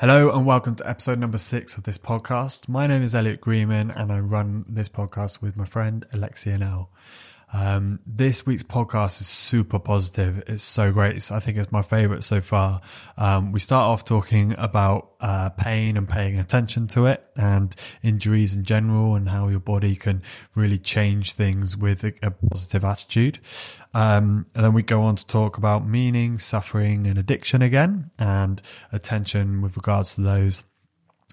Hello and welcome to episode number six of this podcast. My name is Elliot Greenman and I run this podcast with my friend Alexia Nell. Um, this week's podcast is super positive. It's so great. I think it's my favorite so far. Um, we start off talking about uh, pain and paying attention to it and injuries in general and how your body can really change things with a, a positive attitude. Um, and then we go on to talk about meaning, suffering and addiction again and attention with regards to those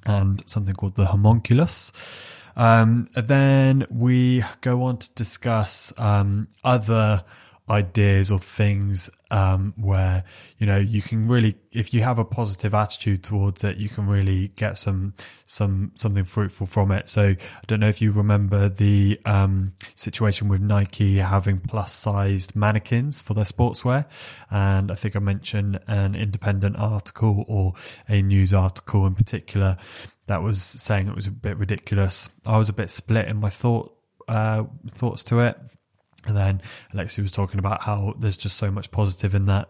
and something called the homunculus. Um, then we go on to discuss um, other ideas or things um, where you know you can really if you have a positive attitude towards it you can really get some some something fruitful from it. So i don't know if you remember the um, situation with nike having plus sized mannequins for their sportswear. And i think i mentioned an independent article or a news article in particular that was saying it was a bit ridiculous. I was a bit split in my thought uh, thoughts to it. And then Alexi was talking about how there's just so much positive in that.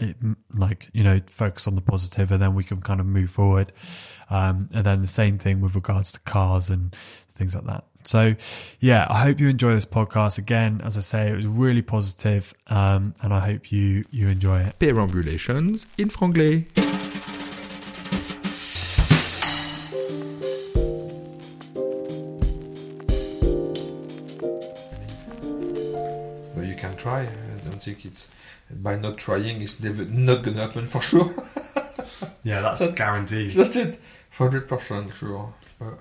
It, like you know focus on the positive and then we can kind of move forward. Um, and then the same thing with regards to cars and things like that. So yeah i hope you enjoy this podcast. Again as i say it was really positive um, and i hope you you enjoy it. Perambulations in franglais try. I don't think it's by not trying, it's never not gonna happen for sure. yeah, that's guaranteed. That's it, hundred percent sure. But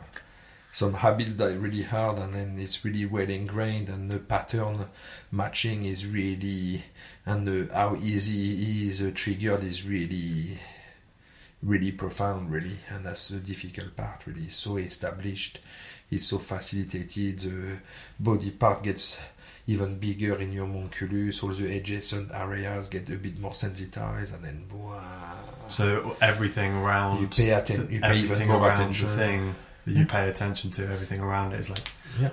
some habits die really hard, and then it's really well ingrained, and the pattern matching is really, and the, how easy is uh, triggered is really really profound really and that's the difficult part really so established it's so facilitated the body part gets even bigger in your homunculus, all the adjacent areas get a bit more sensitized, and then so everything around you pay attention, you pay even more attention. The thing that you pay attention to, everything around it is like yeah.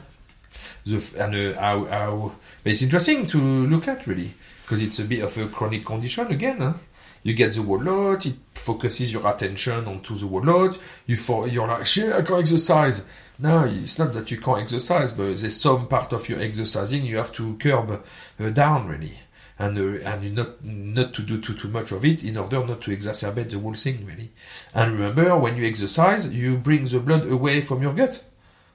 The, and uh, how, how it's interesting to look at really because it's a bit of a chronic condition again. Huh? You get the lot, it focuses your attention onto the whole lot. You for you're like, shit, I can't exercise no, it's not that you can't exercise, but there's some part of your exercising you have to curb uh, down really, and uh, and not not to do too too much of it in order not to exacerbate the whole thing really. And remember, when you exercise, you bring the blood away from your gut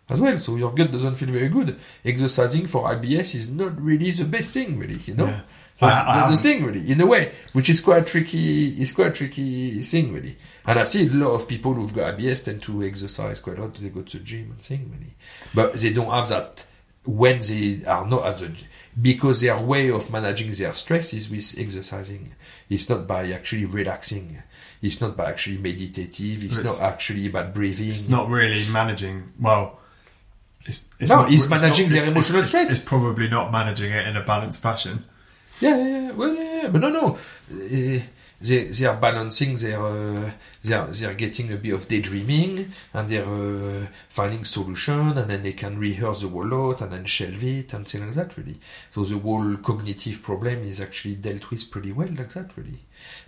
as well, so your gut doesn't feel very good. Exercising for IBS is not really the best thing really, you know. Yeah. I, I, the, um, thing really, in a way, which is quite tricky, is quite tricky thing really. And I see a lot of people who've got IBS tend to exercise quite a lot. They go to the gym and thing really, but they don't have that when they are not at the gym because their way of managing their stress is with exercising. It's not by actually relaxing. It's not by actually meditative. It's, it's not actually about breathing. It's not really managing. Well, it's, it's no, not, it's managing not, their emotional stress. It's probably not managing it in a balanced fashion. Yeah, yeah, yeah. Yeah. But no, no. They, they are balancing their, uh, they are, they are getting a bit of daydreaming and they're uh, finding solution and then they can rehearse the whole lot and then shelve it and things like that really. So the whole cognitive problem is actually dealt with pretty well like that really.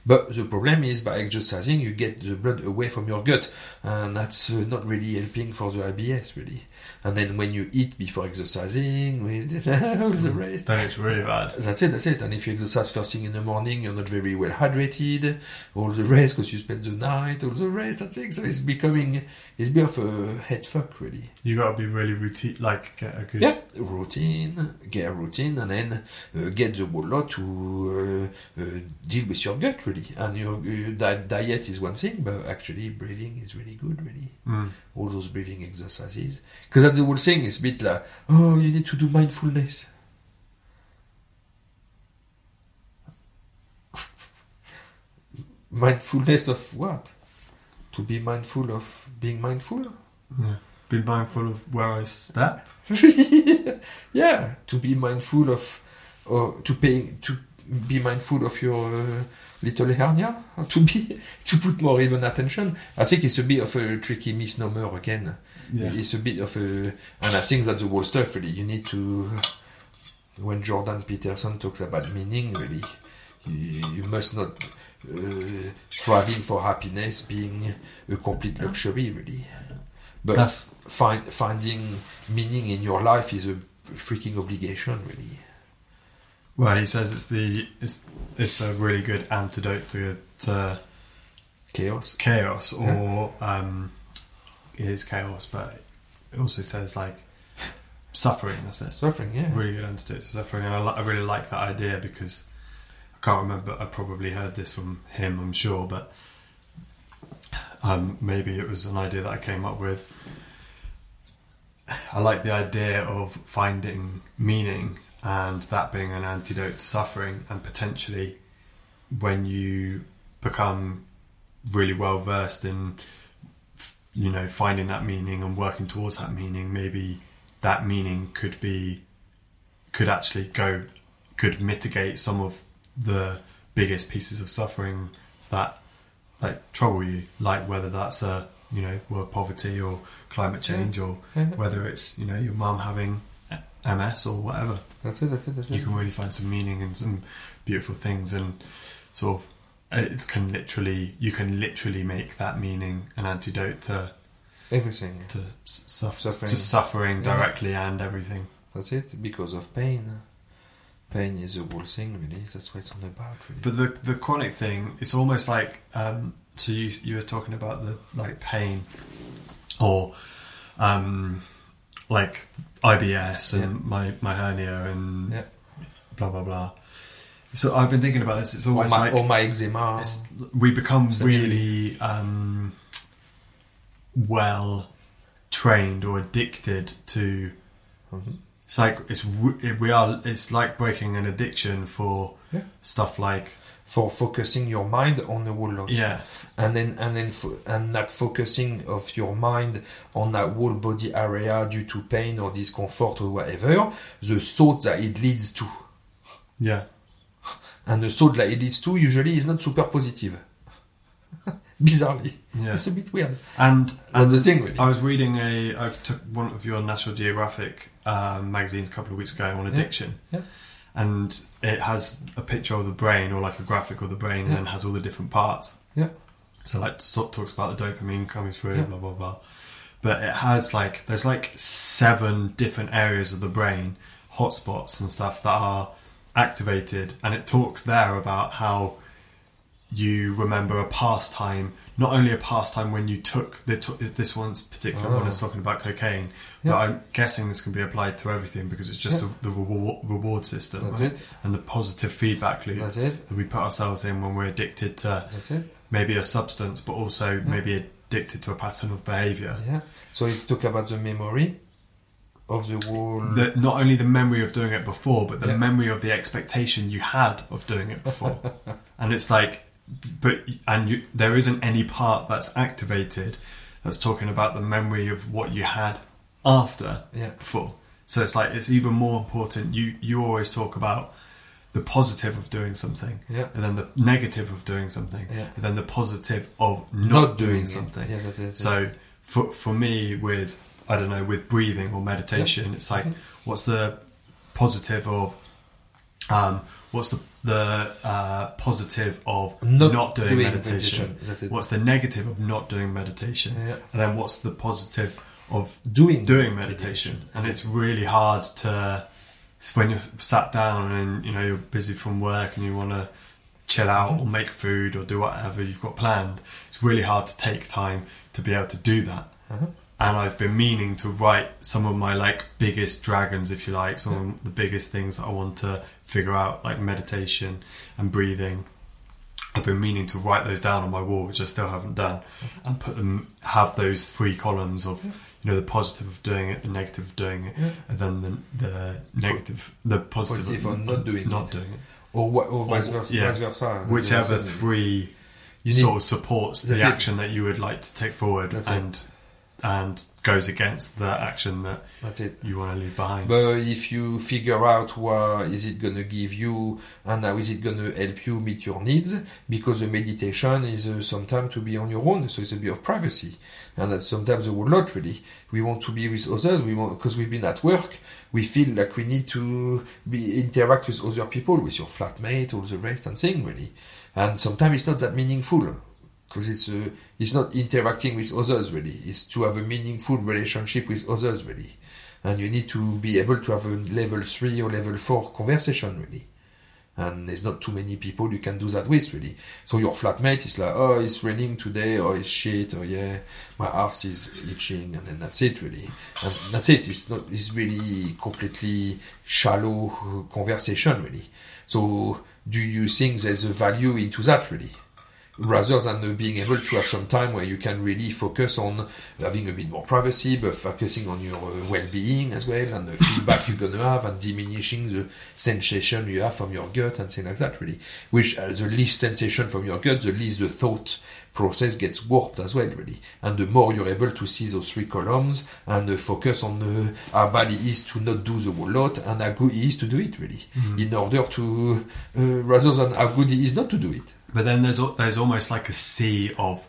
But the problem is by exercising you get the blood away from your gut and that's uh, not really helping for the IBS really. And then when you eat before exercising, all the mm. rest. Then it's really bad. That's it, that's it. And if you exercise first thing in the morning, you're not very well hydrated. All the rest, because you spend the night, all the rest, that's it. So it's becoming, it's a bit of a head fuck, really. You gotta be really routine, like, get a good. Yeah, routine, get a routine, and then uh, get the whole lot to uh, uh, deal with your gut, really. And your, your diet is one thing, but actually breathing is really good, really. Mm. All those breathing exercises. Because that's the whole thing is a bit like, oh, you need to do mindfulness. mindfulness of what? To be mindful of being mindful? Yeah. Be mindful of where I step? yeah. To be mindful of, or to pay, to be mindful of your uh, little hernia, to be, to put more even attention. I think it's a bit of a tricky misnomer again yeah. it's a bit of a, and I think that's the whole stuff really. You need to, when Jordan Peterson talks about meaning, really, you, you must not striving for happiness being a complete luxury, really. But That's- find, finding meaning in your life is a freaking obligation, really. Well, he says it's the it's it's a really good antidote to, to Chaos. chaos, or um, it is chaos, but it also says like suffering. That's it. Suffering, yeah. Really good antidote to suffering, and I, li- I really like that idea because can't remember. I probably heard this from him, I'm sure, but um, maybe it was an idea that I came up with. I like the idea of finding meaning and that being an antidote to suffering, and potentially when you become really well versed in, you know, finding that meaning and working towards that meaning, maybe that meaning could be could actually go could mitigate some of the biggest pieces of suffering that like trouble you like whether that's a you know world poverty or climate change or Yeah. whether it's you know your mum having ms or whatever That's it, that's it, that's it. you can really find some meaning and some beautiful things and sort of it can literally you can literally make that meaning an antidote to Everything. to Suffering. to suffering Yeah. directly and everything That's it, because of pain. Pain is the whole thing, really. That's what it's all about, really. But the the chronic thing, it's almost like um, so you you were talking about the like pain or um, like IBS and Yeah. my my hernia and Yeah. blah blah blah. So I've been thinking about this. It's or my, like or my eczema. we become So really um, well trained or addicted to Mhm. It's like it's we are it's like breaking an addiction for Yeah. stuff like For focusing your mind on the whole lot. yeah and then and then fo- and not focusing of your mind on that whole body area due to pain or discomfort or whatever, the thought that it leads to, yeah and the thought that it leads to usually is not super positive. Bizarrely, yeah it's a bit weird. and and the thing, really. I was reading a I took one of your National Geographic um, magazines a couple of weeks ago on addiction yeah. and it has a picture of the brain or like a graphic of the brain Yeah. and has all the different parts Yeah. so like sort talks about the dopamine coming through Yeah. blah blah blah but it has like there's like seven different areas of the brain hotspots and stuff that are activated and it talks there about how you remember a pastime not only a pastime when you took the t- this one's particular one Oh. is talking about cocaine Yeah. but i'm guessing this can be applied to everything because it's just Yeah. the, the reward, reward system right? and the positive feedback loop That's it. that we put ourselves in when we're addicted to maybe a substance, but also maybe addicted to a pattern of behaviour. Yeah. So it's talk about the memory of the whole. The, not only the memory of doing it before, but the memory of the expectation you had of doing it before. and it's like, but and you, there isn't any part that's activated that's talking about the memory of what you had after Yeah. before. So it's like it's even more important. You you always talk about the positive of doing something, Yeah. and then the negative of doing something, Yeah. and then the positive of not, doing, it. something. Yeah. So for for me, with I don't know, with breathing or meditation, it's like what's the positive of um, what's the the uh, positive of Not not, doing, doing meditation? meditation. What's the negative of not doing meditation? Yeah. And then what's the positive of doing doing meditation? And it's really hard to when you're sat down and you know you're busy from work and you want to chill out or make food or do whatever you've got planned. It's really hard to take time to be able to do that. Uh-huh. And I've been meaning to write some of my like biggest dragons, if you like, some of the biggest things that I want to figure out, like meditation and breathing. I've been meaning to write those down on my wall, which I still haven't done, and put them have those three columns of you know the positive of doing it, the negative of doing it, Yeah. and then the, the negative, the positive, Positive of of not doing not it. doing it. or, what, or vice versa. yeah. Vice versa. Whichever That's it. three You need- sort of supports the That's it. action that you would like to take forward, That's it. and and goes against the action that That's it. you want to leave behind. But if you figure out what is it gonna give you and how is it gonna help you meet your needs, because the meditation is uh, sometimes to be on your own, so it's a bit of privacy, and that's sometimes a whole lot really. We want to be with others, we want because we've been at work, we feel like we need to be interact with other people, with your flatmate, all the rest and thing really, and sometimes it's not that meaningful because it's uh, it's not interacting with others really. It's to have a meaningful relationship with others really, and you need to be able to have a level three or level four conversation really. And there's not too many people you can do that with really. So your flatmate is like, oh, it's raining today, or it's shit, or yeah, my arse is itching, and then that's it really. And that's it. It's not. It's really completely shallow uh, conversation really. So do you think there's a value into that really? Rather than uh, being able to have some time where you can really focus on having a bit more privacy, but focusing on your uh, well-being as well, and the feedback you're gonna have, and diminishing the sensation you have from your gut and things like that, really. Which, uh, the least sensation from your gut, the least the thought process gets warped as well, really. And the more you're able to see those three columns and uh, focus on uh, how bad it is to not do the whole lot and how good it is to do it, really. In order to, uh, rather than how good it is not to do it. But then there's there's almost like a sea of,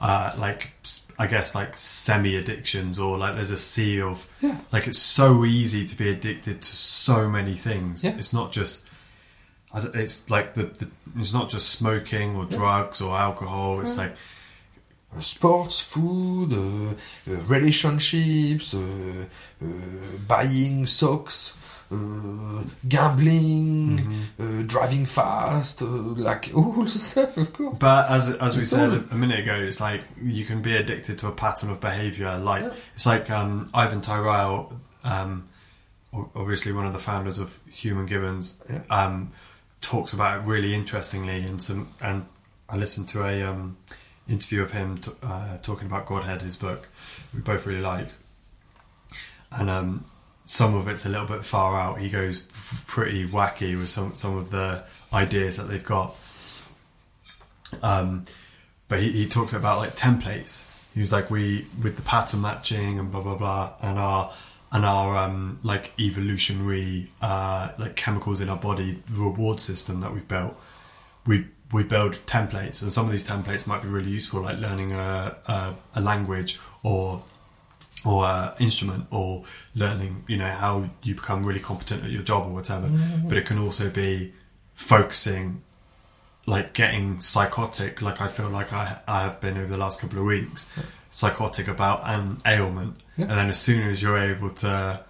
uh, like I guess like semi addictions or like there's a sea of Yeah. like it's so easy to be addicted to so many things. Yeah. It's not just. It's like the, the it's not just smoking or drugs or alcohol. It's like sports, food, uh, uh, relationships, uh, uh, buying socks, gambling, uh, driving fast, uh, like all the stuff, of course. But as as we It's said all- a, minute ago, it's like you can be addicted to a pattern of behaviour. Like Yeah. it's like um, Ivan Tyrrell, um, obviously one of the founders of Human Givens, Yeah. um, talks about it really interestingly. And some and I listened to a um, interview of him t- uh, talking about Godhead, his book. We both really like, and um, some of it's a little bit far out. He goes pretty wacky with some some of the ideas that they've got. Um, but he, he talks about like templates. He was like, we with the pattern matching and blah blah blah, and our and our um, like evolutionary uh, like chemicals in our body reward system that we've built. We we build templates, and some of these templates might be really useful, like learning a a, a language or or uh, instrument or learning, you know, how you become really competent at your job or whatever. But it can also be focusing, like getting psychotic, like I feel like I, I have been over the last couple of weeks, psychotic about an ailment. Yeah. And then as soon as you're able to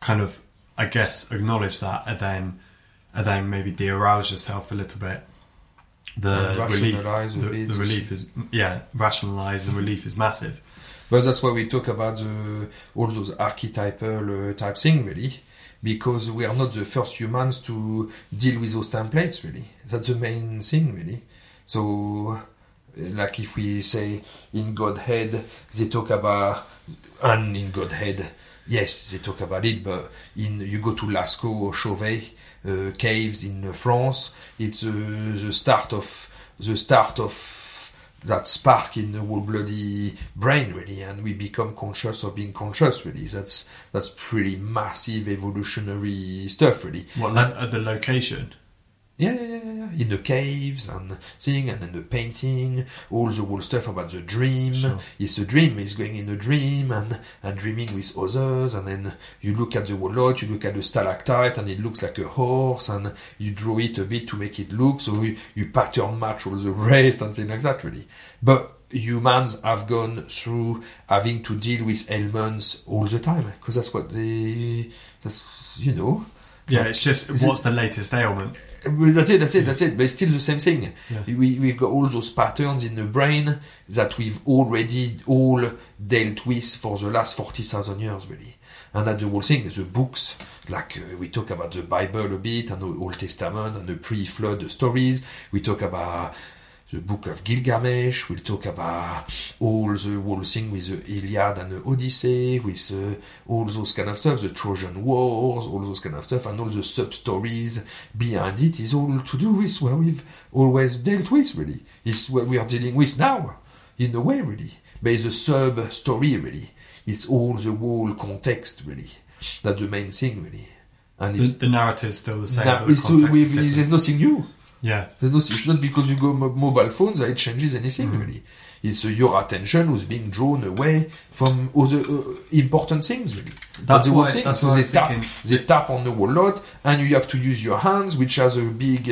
kind of, I guess, acknowledge that and then, and then maybe de-arouse yourself a little bit, the relief, the, the relief is, yeah, rationalize the relief is massive. But that's why we talk about the, all those archetypal uh, type thing, really, because we are not the first humans to deal with those templates, really. That's the main thing, really. So, like if we say in Godhead, they talk about, and in Godhead, yes, they talk about it, but in you go to Lascaux or Chauvet uh, caves in uh, France, it's uh, the start of the start of that spark in the whole bloody brain really and we become conscious of being conscious really that's that's pretty massive evolutionary stuff really And- at the location? Yeah, yeah, yeah, yeah. In the caves and thing, and then the painting, all the whole stuff about the dream. Sure. It's a dream. It's going in a dream and and dreaming with others. And then you look at the whole lot. You look at the stalactite, and it looks like a horse. And you draw it a bit to make it look. So you, you pattern match all the rest and things like that. Really, but humans have gone through having to deal with ailments all the time because that's what they. That's you know. Yeah, it's just Is it- what's the latest ailment? That's it, that's it, that's it. But it's still the same thing. Yeah. We, we've got all those patterns in the brain that we've already all dealt with for the last 40,000 years, really. And that's the whole thing. The books, like uh, we talk about the Bible a bit and the Old Testament and the pre-flood stories. We talk about the book of Gilgamesh. We'll talk about all the whole thing with the Iliad and the Odyssey, with uh, all those kind of stuff, the Trojan Wars, all those kind of stuff, and all the sub-stories behind it is all to do with what we've always dealt with, really. It's what we are dealing with now, in a way, really. but it's a sub story really. It's all the whole context really. That's the main thing really. And The, it's, the narrative's still the same. now, but the context we- is there's nothing new. Yeah. There's no, it's not because you go mo- mobile phones that it changes anything Mm. really. It's uh, your attention who's being drawn away from other uh, important things really. That's the why- thing. that's so why they tap, thinking- they tap on the whole lot, and you have to use your hands, which has a big,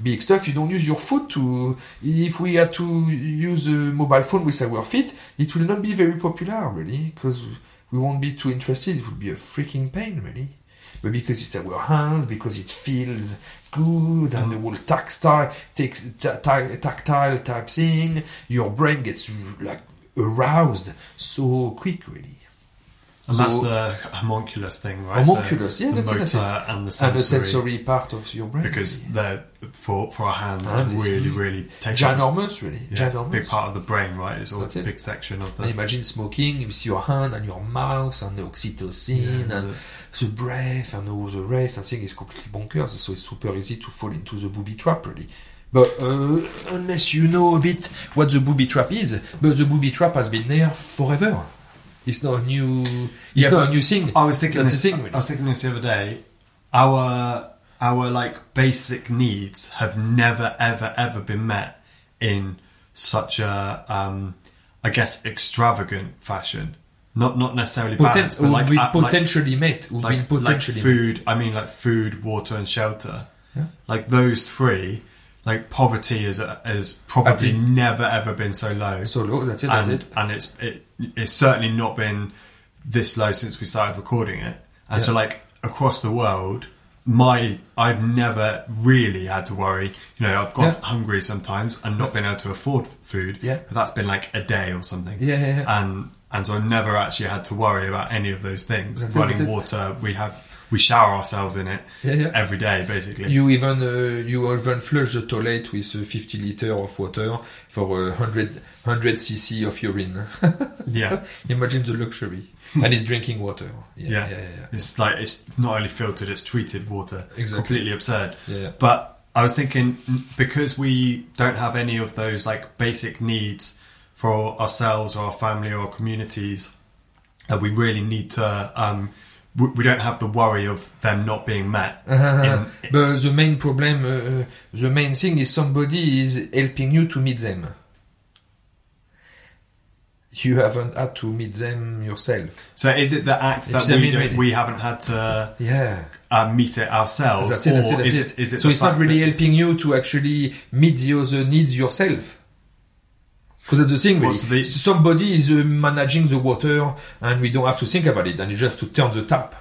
big stuff. You don't use your foot to. If we had to use a mobile phone with our feet, it will not be very popular really, because we won't be too interested. It would be a freaking pain really. But because it's our hands, because it feels good, and the mm. whole tactile, takes, ta- ta- tactile type thing, your brain gets like aroused so quick really. And So- that's the homunculus thing, right? Homunculus, the, yeah, the that's it, motor it. and the and sensory. the sensory part of your brain. because really. they're for for our hands Hands really really ginormous, really. yeah, ginormous. big part of the brain, right? It's all That's a it. big section of And the imagine smoking with your hand and your mouth and the oxytocin Yeah, and the breath and all the rest. I think it's completely bonkers. So it's super easy to fall into the booby trap, really. But uh, unless you know a bit what the booby trap is, but the booby trap has been there forever. It's not a new. It's Yeah, not a new thing. I was thinking That's this. the. I was thinking this the other day. Our our like basic needs have never ever ever been met in such a um, I guess extravagant fashion. Not not necessarily Poten- balanced, but like, uh, like potentially met. We've like, been like potentially food. I mean, like food, water, and shelter. Yeah. Like those three. Like poverty is has probably never ever been so low. So low. That's it. That's and it. and it's it, it's certainly not been this low since we started recording it. And so, like across the world, my I've never really had to worry. You know, I've got Yeah. hungry sometimes and not been able to afford food. Yeah. but that's been like a day or something. Yeah, yeah, yeah. and and so I've never actually had to worry about any of those things. Running water, we have we shower ourselves in it Yeah, yeah. every day, basically. You even uh, you even flush the toilet with uh, 50 liter of water for uh, 100 100 cc of urine. yeah. Imagine the luxury. and it's drinking water. Yeah, Yeah. yeah, yeah. yeah. It's like it's not only filtered; it's treated water. Exactly. Completely absurd. Yeah. But I was thinking because we don't have any of those like basic needs for ourselves or our family or our communities, that we really need to. Um, we don't have the worry of them not being met. in- But the main problem, uh, the main thing is somebody is helping you to meet them. You haven't had to meet them yourself. so is it the act that we mean we haven't had to Yeah. uh, meet it ourselves, That's it, that's or it, that's is it. it is it so it's not really helping you to actually meet the other needs yourself. Because that's the thing, really. What's the- Somebody is uh, managing the water, and we don't have to think about it, and you just have to turn the tap.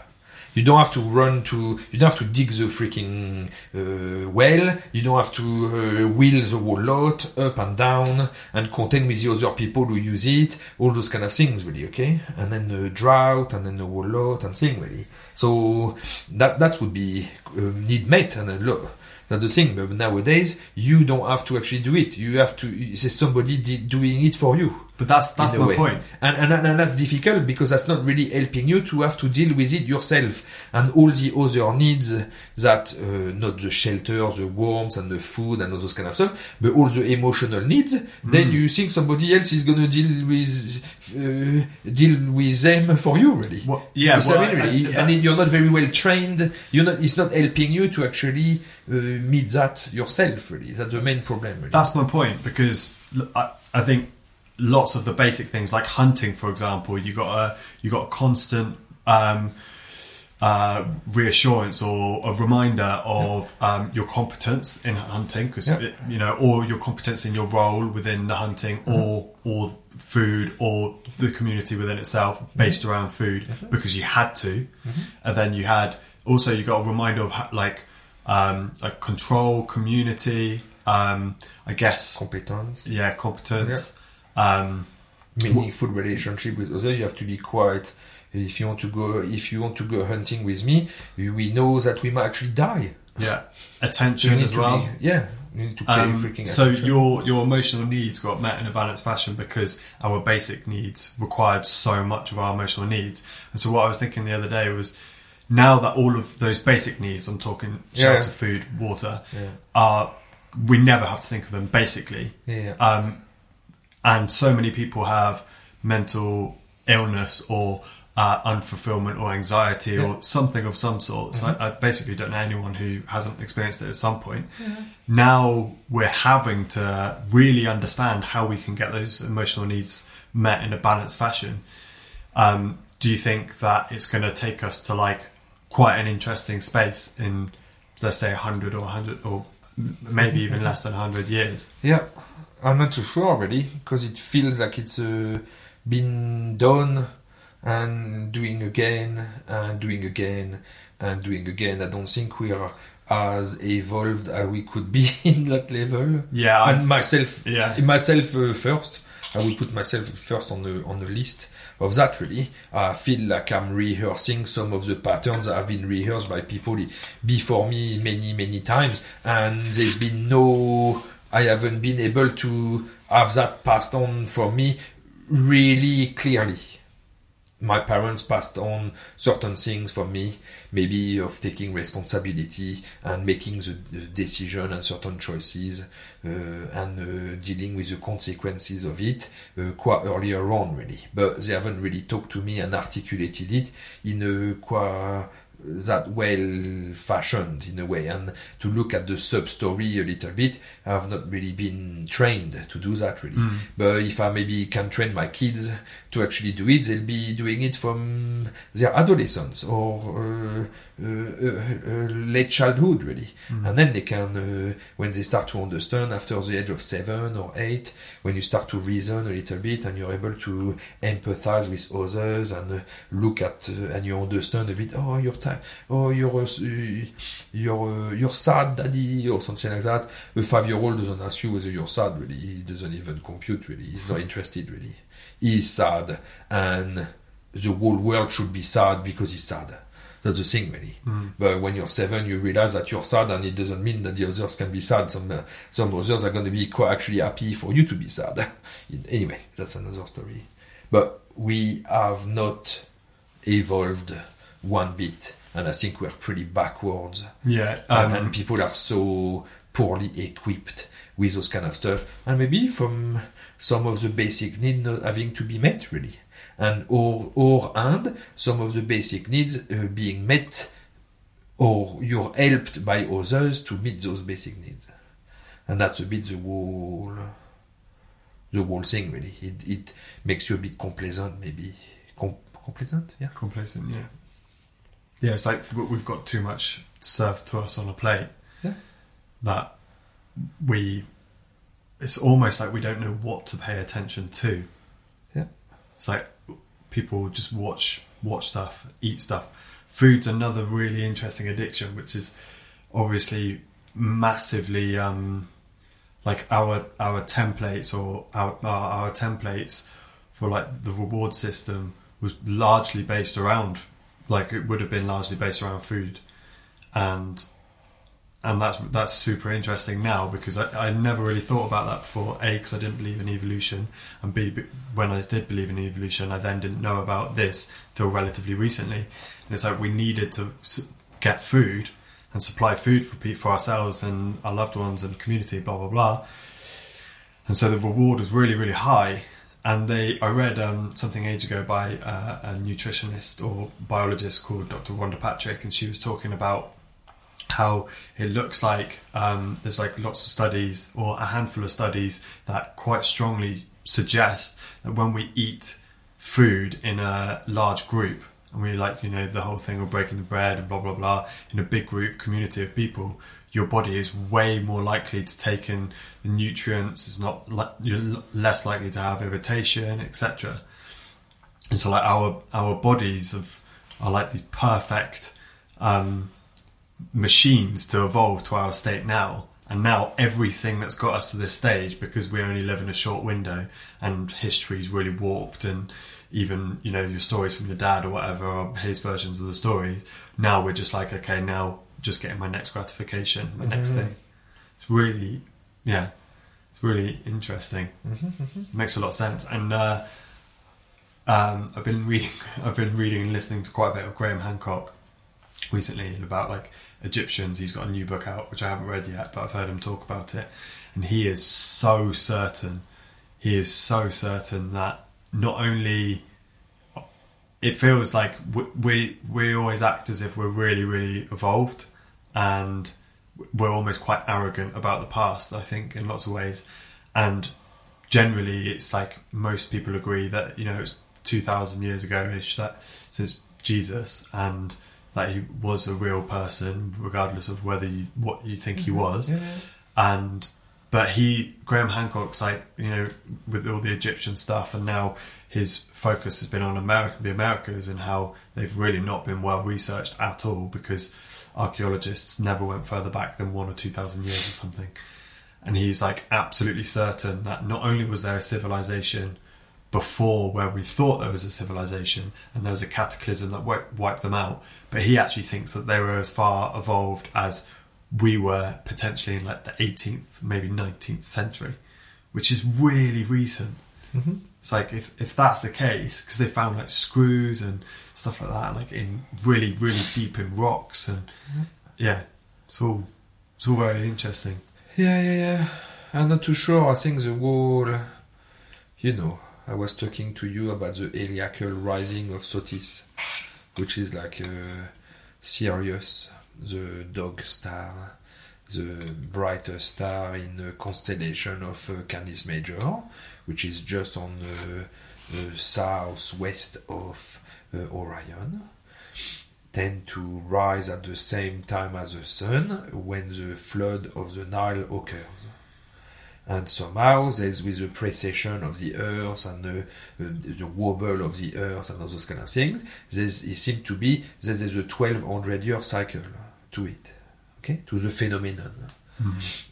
You don't have to run to, you don't have to dig the freaking uh, well. You don't have to uh, wheel the whole lot up and down and contend with the other people who use it. All those kind of things, really, okay? And then the drought, and then the whole lot and thing, really. So that that would be um, need met and then look. That's the thing. But nowadays, you don't have to actually do it. You have to. It's somebody di- doing it for you. But that's that's my way. point. And, and and that's difficult because that's not really helping you to have to deal with it yourself and all the other needs that uh, not the shelter, the warmth, and the food and all those kind of stuff, but all the emotional needs. Mm. Then you think somebody else is gonna deal with uh, deal with them for you, really. Well, yeah, well, I mean, I- I- really, that's- and you're not very well trained. You're not. It's not helping you to actually meet that yourself. Really, that's the main problem. Really. That's my point because I think lots of the basic things like hunting, for example, you got a you got a constant um, uh, reassurance or a reminder of um, your competence in hunting because you know or your competence in your role within the hunting or or food or the community within itself based around food because you had to and then you had also you got a reminder of like um, like control community um, I guess competence. yeah competence um, meaningful relationship with others. You have to be quiet. If you want to go, if you want to go hunting with me, we know that we might actually die. yeah attention as well be, yeah, you need to pay Um, so your your emotional needs got met in a balanced fashion because our basic needs required so much of our emotional needs. And so what I was thinking the other day was now that all of those basic needs, I'm talking shelter, Yeah. food, water, Yeah. are we never have to think of them basically. yeah, Um, and so many people have mental illness or uh, unfulfillment or anxiety or something of some sort. So I, I basically don't know anyone who hasn't experienced it at some point. Now we're having to really understand how we can get those emotional needs met in a balanced fashion. Um, do you think that it's going to take us to like quite an interesting space in, let's say, 100 or 100 or maybe even less than 100 years? Yeah, I'm not too sure already because it feels like it's uh, been done and doing again and doing again and doing again. I don't think we are as evolved as we could be in that level. Yeah, and myself, Yeah. myself uh, first. I will put myself first on the on the list of that. Really, I feel like I'm rehearsing some of the patterns that have been rehearsed by people before me many many times, and there's been no. I haven't been able to have that passed on for me really clearly my parents passed on certain things for me, maybe of taking responsibility and making the, the decision and certain choices uh, and uh, dealing with the consequences of it uh, quite earlier on, really. But they haven't really talked to me and articulated it in a quite that well fashioned in a way. And to look at the sub story a little bit i've not really been trained to do that really. But if i maybe can train my kids to actually do it. They'll be doing it from their adolescence or uh, uh, uh, uh, late childhood really. And then they can uh, when they start to understand after the age of seven or eight when you start to reason a little bit and you're able to empathize with others and uh, look at uh, and you understand a bit oh you're oh you're you're uh, you're sad daddy or something like that. A five year old doesn't ask you whether you're sad really. He doesn't even compute really. He's not interested really he's sad and the whole world should be sad because he's sad. That's the thing really. But when you're seven you realize that you're sad and it doesn't mean that the others can be sad. Some uh, some others are going to be quite actually happy for you to be sad. Anyway that's another story. But we have not evolved one bit and i think we're pretty backwards. Yeah, and, um, and people are so poorly equipped with those kind of stuff. And maybe from some of the basic needs not having to be met really and or or and some of the basic needs uh, being met or you're helped by others to meet those basic needs and that's a bit the whole the whole thing really it, it makes you a bit complacent maybe Com- complacent yeah complacent. Yeah, yeah. It's like we- we've got too much served to us on a plate. Yeah. That we, it's almost like we don't know what to pay attention to. Yeah. It's like people just watch watch stuff, eat stuff. Food's another really interesting addiction, which is obviously massively um, like our our templates or our, our our templates for like the reward system was largely based around like it would have been largely based around food and and that's that's super interesting now because I, I never really thought about that before. A because I didn't believe in evolution and b when I did believe in evolution I then didn't know about this till relatively recently. And it's like we needed to get food and supply food for for ourselves and our loved ones and community blah blah blah. And so the reward was really really high. And they i read um, something age ago by uh, a nutritionist or biologist called dr rhonda patrick and she was talking about how it looks like um, there's like lots of studies or a handful of studies that quite strongly suggest that when we eat food in a large group and we like you know the whole thing of breaking the bread and blah blah blah in a big group community of people your body is way more likely to take in the nutrients. It's not like you're less likely to have irritation etc and so like our our bodies have, are like the perfect um, machines to evolve to our state now. And now everything that's got us to this stage, because we only live in a short window and history's really warped and even, you know, your stories from your dad or whatever, or his versions of the stories, now we're just like, okay, now just getting my next gratification, my next thing. It's really, yeah, it's really interesting. Makes a lot of sense. And, uh, um, I've been reading, I've been reading and listening to quite a bit of Graham Hancock recently about like Egyptians. He's got a new book out which I haven't read yet, but I've heard him talk about it, and he is so certain. He is so certain that not only it feels like we, we we always act as if we're really really evolved and we're almost quite arrogant about the past i think in lots of ways and generally it's like most people agree that you know it's 2000 years ago ish that since jesus and that he was a real person regardless of whether you what you think he mm-hmm. was. Yeah. and but he Graham Hancock's like you know with all the Egyptian stuff and now his focus has been on America the Americas and how they've really not been well researched at all because archaeologists never went further back than one or two thousand years or something. And he's like absolutely certain that not only was there a civilization before where we thought there was a civilization and there was a cataclysm that wi- wiped them out but he actually thinks that they were as far evolved as we were potentially in like the 18th maybe 19th century which is really recent Mhm. it's like if, if that's the case because they found like screws and stuff like that like in really really deep in rocks and yeah it's all it's all very interesting Yeah, yeah, yeah. I'm not too sure. I think the whole, you know, I was talking to you about the heliacal rising of Sothis, which is like uh, Sirius, the dog star, the brightest star in the constellation of uh, Canis Major, which is just on the, the southwest of uh, Orion tend to rise at the same time as the sun when the flood of the Nile occurs. And somehow there's with the precession of the earth and the, uh, the wobble of the earth and all those kind of things, there's, it seems to be that there's a 1200 year cycle to it, okay, to the phenomenon.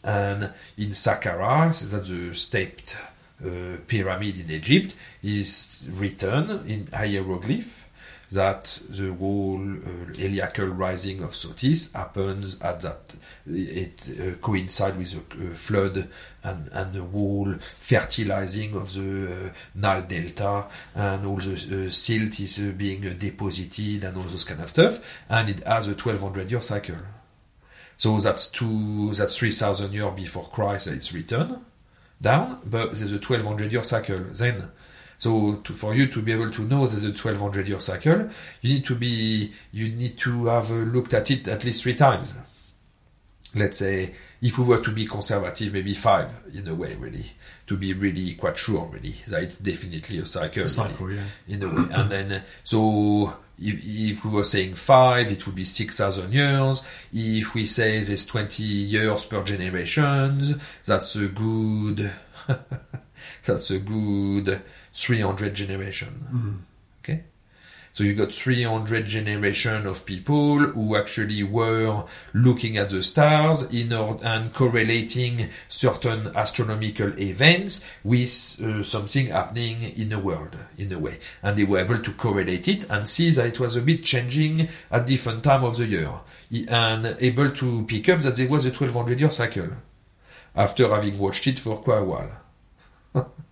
And in Saqqara, that's the stepped uh, pyramid in Egypt, is written in hieroglyph that the whole uh, heliacal rising of Sothis happens at that it uh, coincide with the uh, flood and, and the whole fertilizing of the uh, Nile Delta and all the uh, silt is uh, being deposited and all those kind of stuff and it has a 1200 year cycle. So that's two that's 3000 years before Christ it's written down but there's a 1200 year cycle. Then so to, for you to be able to know there's a 1200 year cycle, you need to be you need to have uh, looked at it at least three times. Let's say if we were to be conservative, maybe five in a way, really, to be really quite sure, really, that it's definitely a cycle. a really cycle yeah in a way. And then, uh, so if, if we were saying five, it would be 6,000 years. If we say there's 20 years per generations, that's a good, that's a good 300 generation. Okay? So you got 300 generation of people who actually were looking at the stars in or, and correlating certain astronomical events with uh, something happening in the world in a way and they were able to correlate it and see that it was a bit changing at different time of the year and able to pick up that there was a 1200 year cycle after having watched it for quite a while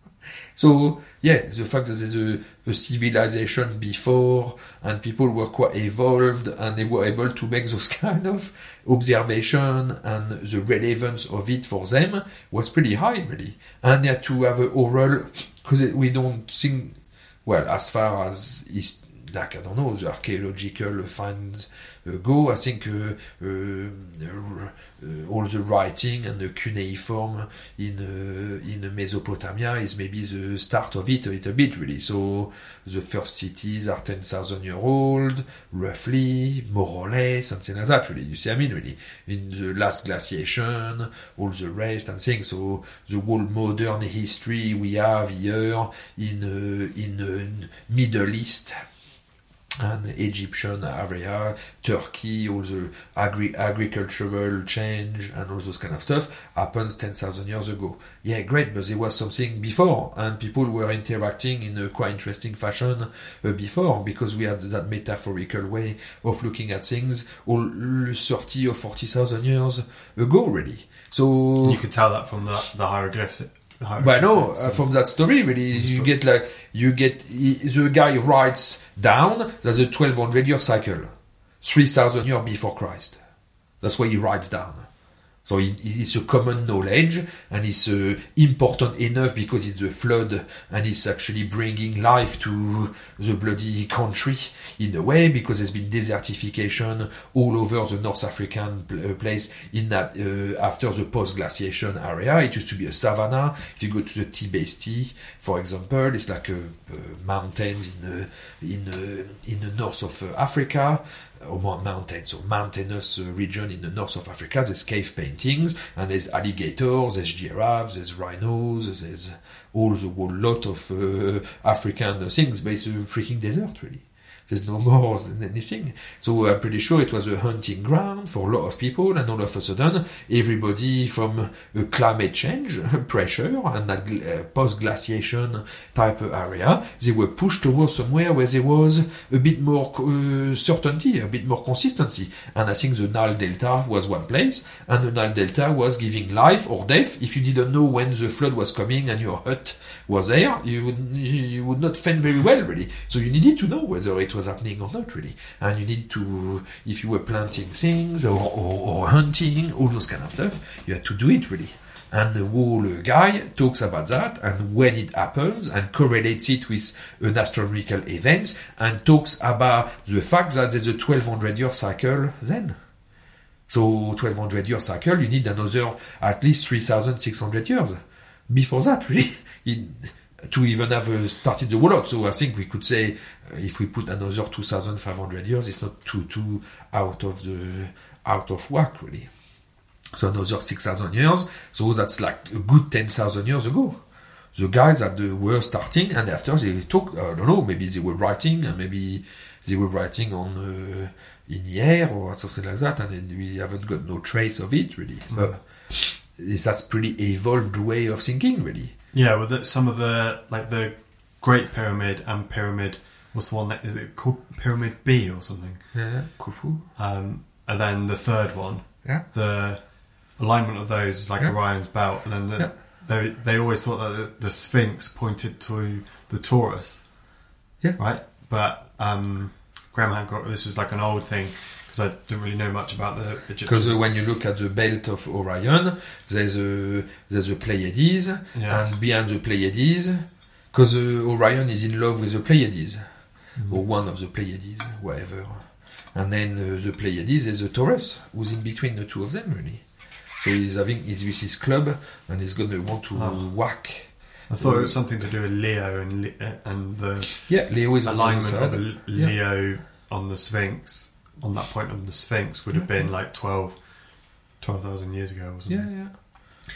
so yeah, the fact that there's a, a civilization before and people were quite evolved and they were able to make those kind of observation and the relevance of it for them was pretty high really. And they had to have a oral because we don't think well as far as is like I don't know the archaeological finds uh, go. I think uh, uh, uh, all the writing and the cuneiform in in Mesopotamia is maybe the start of it a little bit really. So the first cities are ten thousand year old, roughly, more or less, something like that really. You see, I mean really? In the last glaciation, all the rest and things. So the whole modern history we have here in uh, in uh, Middle East and Egyptian area, Turkey, all the agri- agricultural change and all those kind of stuff happens 10,000 years ago. Yeah, great, but there was something before and people were interacting in a quite interesting fashion uh, before because we had that metaphorical way of looking at things all 30 or 40,000 years ago already. So you could tell that from the the hieroglyphs but no, uh, from that story, really, you story. get like you get the guy writes down there's a 1200 year cycle, 3000 years before Christ. That's what he writes down. So it, it's a common knowledge and it's uh, important enough because it's a flood and it's actually bringing life to the bloody country in a way because there's been desertification all over the North African pl- uh, place in that uh, after the post-glaciation area. It used to be a savanna. If you go to the Tibesti, for example, it's like a, a mountains in uh, in uh, in the north of uh, Africa or mountains or mountainous uh, region in the north of Africa. There's cave paintings and there's alligators, there's giraffes, there's rhinos, there's all the whole lot of uh, African things, but it's a freaking desert really. There's no more than anything. So I'm pretty sure it was a hunting ground for a lot of people, and all of a sudden, everybody from a climate change pressure and that uh, post-glaciation type area, they were pushed towards somewhere where there was a bit more uh, certainty, a bit more consistency. And I think the Nile Delta was one place, and the Nile Delta was giving life or death. If you didn't know when the flood was coming and your hut was there, you would you would not fend very well, really. So you needed to know whether it was happening or not, really. And you need to, if you were planting things or, or, or hunting, all those kind of stuff, you had to do it, really. And the whole guy talks about that and when it happens and correlates it with an astronomical event and talks about the fact that there's a 1200 year cycle then. So 1200 year cycle, you need another at least 3600 years before that, really. In, to even have uh, started the world. So I think we could say uh, if we put another 2,500 years, it's not too too out of the out of whack really. So another 6,000 years. So that's like a good 10,000 years ago. The guys that were starting and after they talk, I don't know, maybe they were writing and maybe they were writing on uh, in the air or something like that, and then we haven't got no trace of it really. But that's pretty evolved way of thinking really. Yeah, well, the, some of the like the Great Pyramid and Pyramid. What's the one that is it called Pyramid B or something? Yeah, Khufu. Um, and then the third one, Yeah. the alignment of those is like Yeah. Orion's belt, and then the, Yeah. they they always thought that the, the Sphinx pointed to the Taurus. Yeah. Right, but um, Graham Hancock. This was like an old thing because I don't really know much about the Because Egyptians. uh, when you look at the belt of Orion, there's a there's a Pleiades, Yeah. and behind the Pleiades, because uh, Orion is in love with the Pleiades, or one of the Pleiades, whatever. And then uh, the Pleiades is the Taurus, who's in between the two of them, really. So he's having he's with his club, and he's gonna want to Oh. whack. I thought it was something to do with Leo and uh, and the Yeah, Leo is on the other alignment of a Yeah. Leo on the Sphinx. On that point on the Sphinx would have been like 12 12,000 years ago or something. Yeah, yeah.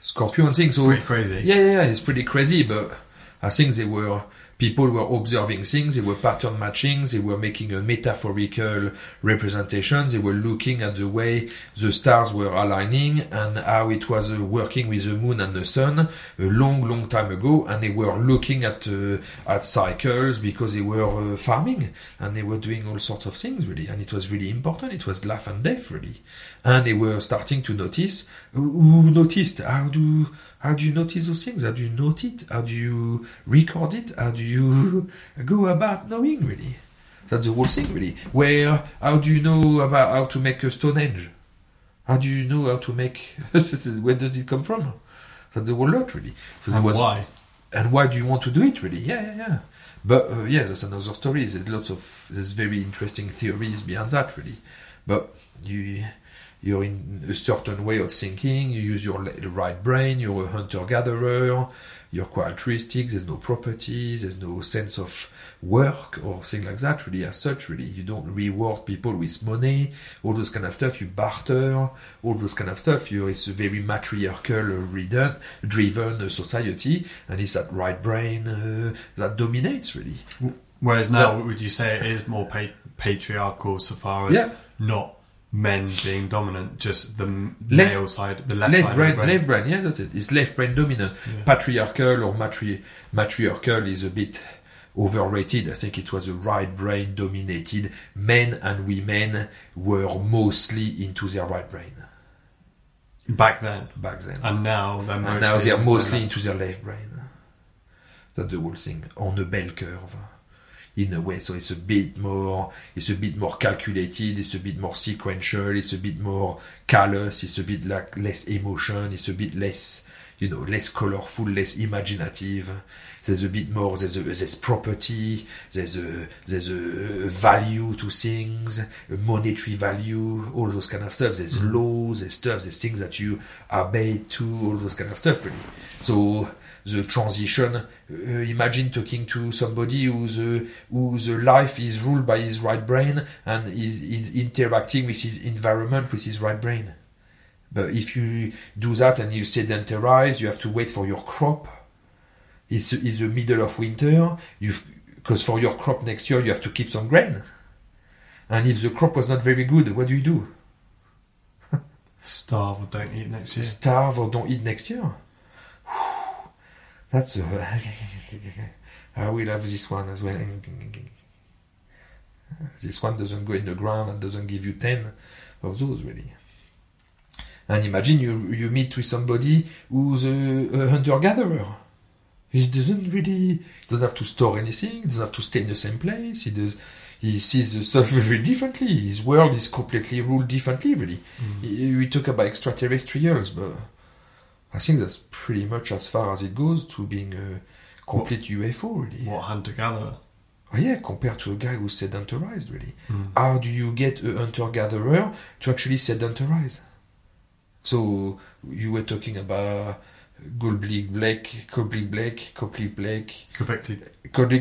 Scorpio and things. So Pretty crazy. Yeah, yeah, yeah, it's pretty crazy, but I think they were people were observing things, they were pattern matching, they were making a metaphorical representation, they were looking at the way the stars were aligning and how it was uh, working with the moon and the sun a long, long time ago, and they were looking at uh, at cycles because they were uh, farming and they were doing all sorts of things really, and it was really important. It was life and death really, and they were starting to notice. Who noticed? How do how do you notice those things? How do you note it? How do you record it? How do you go about knowing really? That's the whole thing really. Where how do you know about how to make a Stonehenge? How do you know how to make? where does it come from? That's the whole lot really. So And was- why? and why do you want to do it really yeah yeah yeah but uh, yeah that's another story there's lots of there's very interesting theories behind that really but you you're in a certain way of thinking. You use your right brain. You're a hunter gatherer your characteristics there's no properties. There's no sense of work or thing like that really as such really. You don't reward people with money. All those kind of stuff. You barter. All those kind of stuff. You it's a very matriarchal uh, driven uh, society and it's that right brain uh, that dominates really. Whereas now, would you say it is more pa- patriarchal so far as Yeah. not men being dominant, just the Left- male side, the left, left side brain, the brain? left brain yeah that's it it's left brain dominant Yeah. patriarchal or matri- matriarchal is a bit overrated. I think it was a right brain dominated. Men and women were mostly into their right brain Back then. back then. And now they're mostly... and now they're mostly into their left brain. That's the whole thing. On a bell curve. In a way. So it's a bit more, it's a bit more calculated, it's a bit more sequential, it's a bit more callous, it's a bit like less emotion, it's a bit less, you know, less colorful, less imaginative. There's a bit more, there's a, there's property, there's a, there's a value to things, a monetary value, all those kind of stuff. There's mm. laws, there's stuff, there's things that you obey to, all those kind of stuff really. So, the transition. Uh, imagine talking to somebody whose uh, whose life is ruled by his right brain and is, is interacting with his environment with his right brain. But if you do that and you sedentarize, you have to wait for your crop. It's, it's the middle of winter. You because for your crop next year you have to keep some grain. And if the crop was not very good, what do you do? Starve or don't eat next year. Starve or don't eat next year. That's a, I will have this one as well. This one doesn't go in the ground and doesn't give you ten of those really. And imagine you you meet with somebody who's a, a hunter gatherer. He doesn't really doesn't have to store anything. Doesn't have to stay in the same place. He does. He sees the stuff very differently. His world is completely ruled differently. Really, mm. we talk about extraterrestrials, but I think that's pretty much as far as it goes to being a complete what, UFO, really. What hunter gatherer? Oh, yeah, compared to a guy who's sedentarized, really. Mm. How do you get a hunter gatherer to actually sedentarize? So you were talking about Goldblick Blake, Coblick Blake, Coblick Blake, Coblick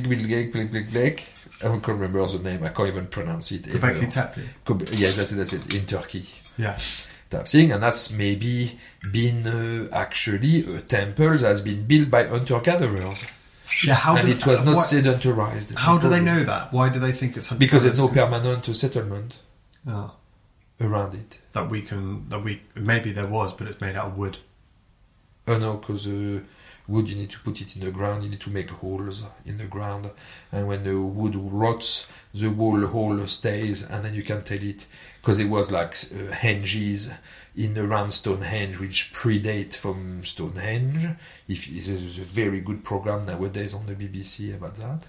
Blake, Blake, Blake, Blake. I can't remember the name. I can't even pronounce it. Göbekli Tepe. Yeah, that's it. That's it. In Turkey. Yeah type thing, and that's maybe been uh, actually a temple that has been built by hunter gatherers. Yeah, how and do, it was not what, sedentarized. How do they know that? Why do they think it's because there's no permanent settlement oh. around it that we can that we maybe there was, but it's made out of wood. Oh no, because uh, wood you need to put it in the ground. You need to make holes in the ground, and when the wood rots, the whole hole stays, and then you can tell it because it was like uh, henges in around Stonehenge, which predate from Stonehenge. If there's a very good program nowadays on the BBC about that,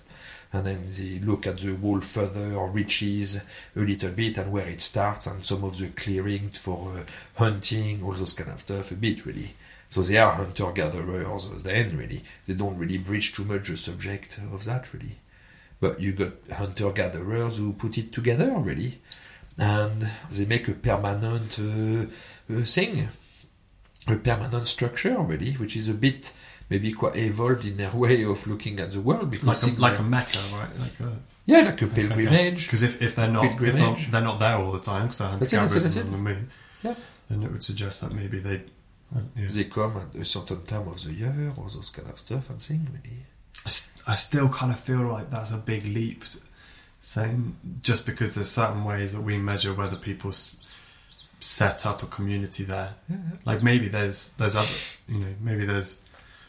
and then they look at the wall further or reaches a little bit and where it starts and some of the clearing for uh, hunting, all those kind of stuff, a bit really. So they are hunter gatherers then really. They don't really breach too much the subject of that really. But you got hunter gatherers who put it together really and they make a permanent uh, uh, thing, a permanent structure really, which is a bit maybe quite evolved in their way of looking at the world because like a, like a mecca, right? Like a yeah, like a pilgrimage. Because if, if they're not if they're, they're, not there all the time because they're hunter gatherers on the moon, yeah. then it would suggest that maybe they uh, yeah. they come at a certain time of the year or those kind of stuff and things really. I, st- I still kind of feel like that's a big leap saying just because there's certain ways that we measure whether people s- set up a community there. Yeah, Like maybe there's there's other you know maybe there's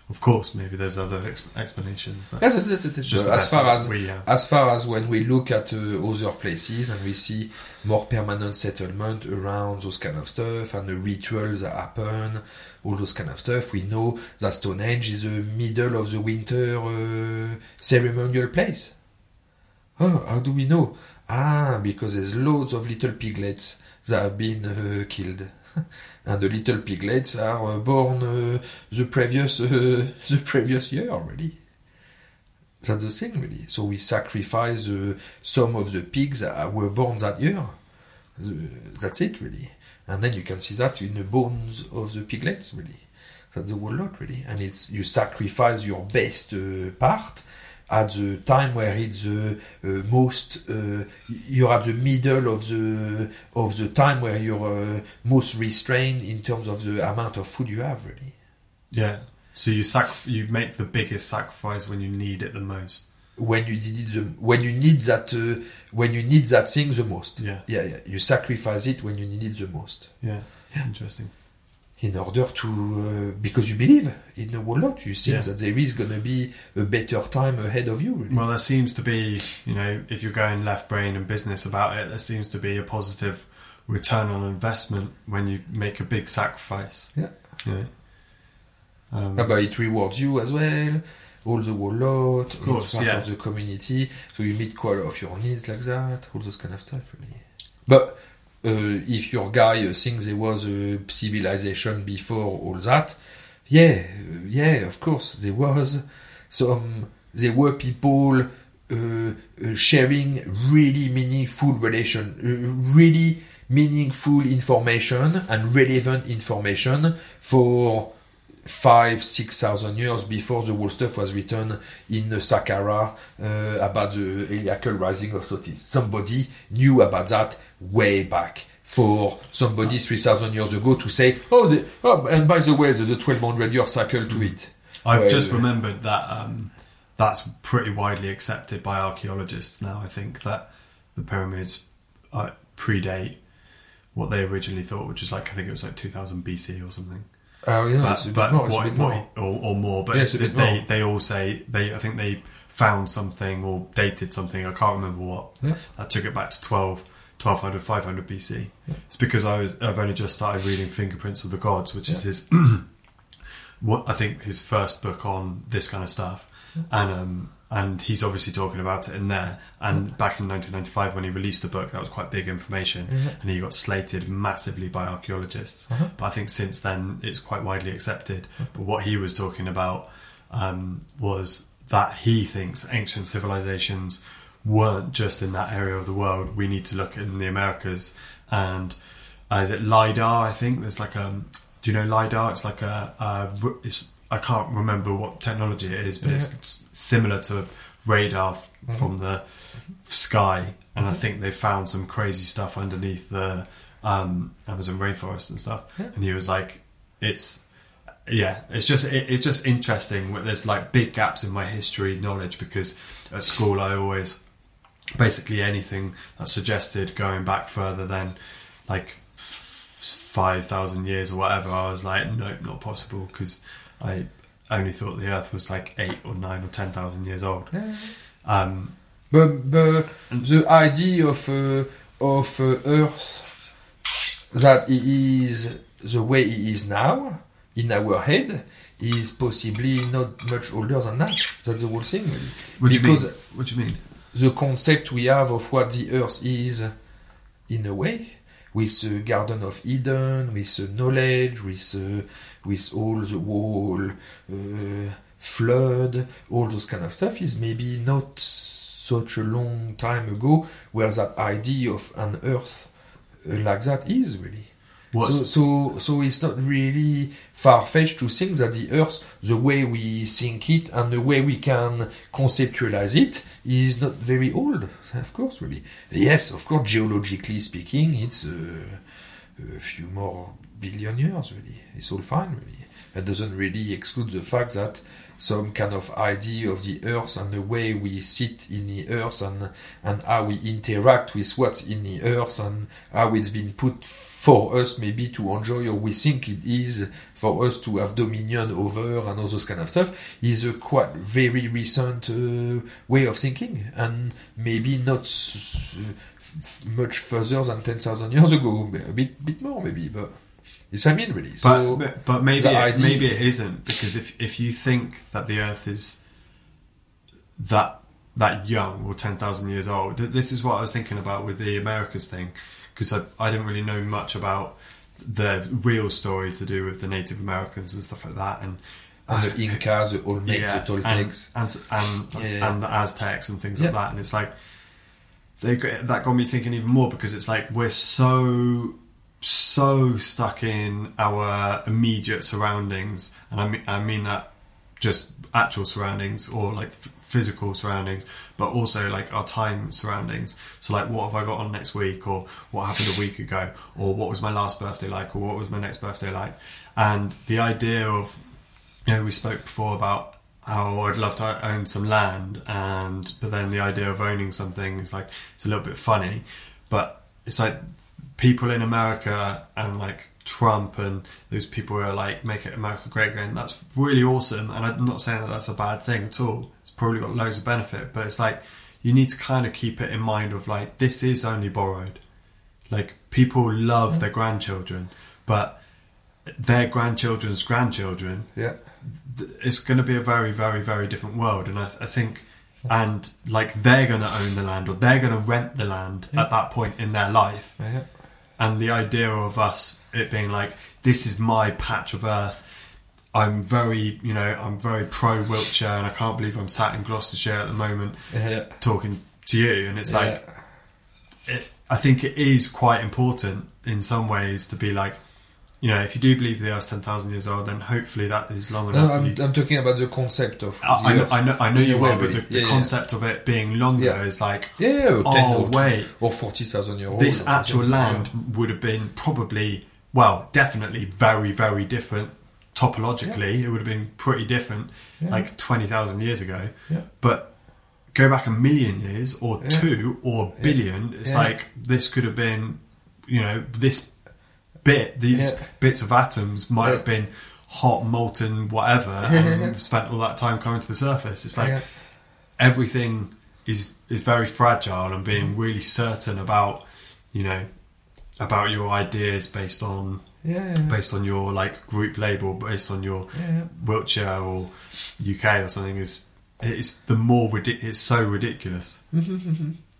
of course maybe there's other ex- explanations. But it's, it's, it's just as far as yeah. as far as when we look at uh, other places and we see more permanent settlement around those kind of stuff and the rituals that happen, all those kind of stuff, we know that Stonehenge is the middle of the winter uh, ceremonial place. Oh, how do we know? Ah, because there's loads of little piglets that have been uh, killed. and the little piglets are uh, born uh, the previous uh, the previous year already. That's the thing, really. So we sacrifice some of the pigs that were born that year. that's it, really. And then you can see that in the bones of the piglets, really. That's the whole lot, really. And it's you sacrifice your best uh, part at the time where it's the uh, most uh, you're at the middle of the of the time where you're uh, most restrained in terms of the amount of food you have really. Yeah. So you sac you make the biggest sacrifice when you need it the most. When you need the when you need that uh, when you need that thing the most. Yeah. Yeah yeah. You sacrifice it when you need it the most. Yeah, yeah. interesting in order to uh, because you believe in the world lot you think yeah. that there is going to be a better time ahead of you really. well there seems to be you know if you're going left brain and business about it there seems to be a positive return on investment when you make a big sacrifice yeah yeah um, but it rewards you as well all the world lot, of course, part yeah. of the community, so you meet quite a lot of your needs like that, all those kind of stuff. Really. But if your guy uh, thinks there was a civilization before all that, yeah, uh, yeah, of course there was some. There were people uh, uh, sharing really meaningful relation, uh, really meaningful information and relevant information for five, six thousand years before the whole stuff was written in the Saqqara uh, about the Heliacal rising of Sothis. Somebody knew about that way back. For somebody 3,000 years ago to say, oh, the, oh, and by the way, there's a 1200 year cycle to it. I've Well, just remembered that um, that's pretty widely accepted by archaeologists now. I think that the pyramids uh, predate what they originally thought, which is like I think it was like 2000 BC or something. Oh, yeah, but it's a bit but more, what, more. or, or more. But Yeah, it's a bit they more. they all say they I think they found something or dated something. I can't remember what. Yeah. That took it back to 12, 1200, 500 BC. It's because I was I've only just started reading Fingerprints of the Gods, which is his what I think his first book on this kind of stuff, and um, and he's obviously talking about it in there. And back in 1995, when he released the book, that was quite big information, Mhm. and he got slated massively by archaeologists. Uh-huh. But I think since then, it's quite widely accepted. But what he was talking about um, was that he thinks ancient civilizations weren't just in that area of the world. We need to look in the Americas and uh, is it lidar? I think there's like a. Do you know lidar? It's like a. it's I can't remember what technology it is, but it's, Yeah. it's similar to radar f- Mhm. from the sky, and I think they found some crazy stuff underneath the um, Amazon rainforest and stuff. Yeah. And he was like, "It's yeah, it's just it, it's just interesting. There's like big gaps in my history knowledge because at school I always basically anything that suggested going back further than like five thousand years or whatever. I was like, nope, not possible because I only thought the Earth was like eight or nine or ten thousand years old. Yeah. Um, But, but the idea of uh, of uh, Earth that it is the way it is now in our head is possibly not much older than that. That's the whole thing. Really. what do you Because mean? What do you mean? the concept we have of what the Earth is, in a way, with the Garden of Eden, with the knowledge, with uh, with all the whole uh, flood, all those kind of stuff, is maybe not such a long time ago where that idea of an Earth uh, like that is really. What's So, so, so it's not really far fetched to think that the Earth, the way we think it and the way we can conceptualize it, is not very old. Of course, really. Yes, of course, geologically speaking, it's uh, a few more billion years, really. It's all fine, really. That doesn't really exclude the fact that some kind of idea of the Earth and the way we sit in the Earth and and how we interact with what's in the Earth and how it's been put for us maybe to enjoy or we think it is for us to have dominion over and all those kind of stuff is a quite very recent uh, way of thinking and maybe not much further than 10,000 years ago a bit bit more maybe but it's I mean really But, so but, but maybe it, maybe it isn't because if if you think that the Earth is that that young or ten thousand years old, th- this is what I was thinking about with the Americas thing because I I didn't really know much about the real story to do with the Native Americans and stuff like that and. and the Incas the Olmecs yeah, the Toltecs and and and, yeah. and the Aztecs and things Yeah. like that, and it's like they that got me thinking even more because it's like we're so so stuck in our immediate surroundings, and I mean I mean that just actual surroundings or like f- physical surroundings, but also like our time surroundings. So like, what have I got on next week, or what happened a week ago, or what was my last birthday like, or what was my next birthday like, and the idea of you know, we spoke before about how I'd love to own some land, and but then the idea of owning something is like it's a little bit funny, but it's like people in America and like Trump and those people who are like make it America great again. That's really awesome, and I'm not saying that that's a bad thing at all. It's probably got loads of benefit, but it's like you need to kind of keep it in mind of like this is only borrowed. Like people love mm. their grandchildren, but their grandchildren's grandchildren yeah th- it's going to be a very, very, very different world, and I, I think, and like they're going to own the land or they're going to rent the land Yeah. at that point in their life, Yeah. And the idea of us it being like this is my patch of earth. I'm very, you know, I'm very pro Wiltshire, and I can't believe I'm sat in Gloucestershire at the moment Yeah. talking to you, and it's like it, I think it is quite important in some ways to be like, you know, if you do believe the Earth's ten thousand years old, then hopefully that is long enough. for I'm, you. I'm talking about the concept of. I, I know. I know, I know you are, but the, the Yeah, yeah. concept of it being longer Yeah. is like Yeah, yeah, or 10 Oh, wait. or 40,000 years old. this actual land would have been probably, well, definitely very, very different topologically. It would have been pretty different, Yeah. like twenty thousand years ago. Yeah. But go back a million years, or Yeah. two, or a billion. It's Yeah. like this could have been, you know, this bit, these Yeah. bits of atoms might Yeah. have been hot, molten, whatever, and spent all that time coming to the surface. It's like Yeah. everything is is very fragile, and being really certain about, you know, about your ideas based on Yeah, based on your like group label, based on your yeah. Wiltshire or UK or something is it's the more ridic- it's so ridiculous. Yeah,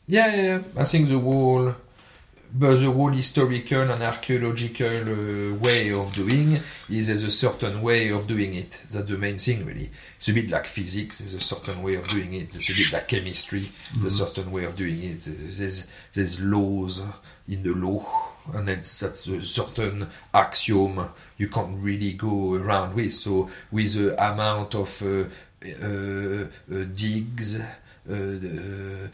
yeah, yeah. I think the whole, but the whole historical and archaeological uh, way of doing is there's a certain way of doing it. That's the main thing, really. It's a bit like physics. There's a certain way of doing it. It's a bit like chemistry. There's a certain way of doing it. There's there's laws in the law, and that's that's a certain axiom you can't really go around with. So with the amount of uh, uh, uh, digs and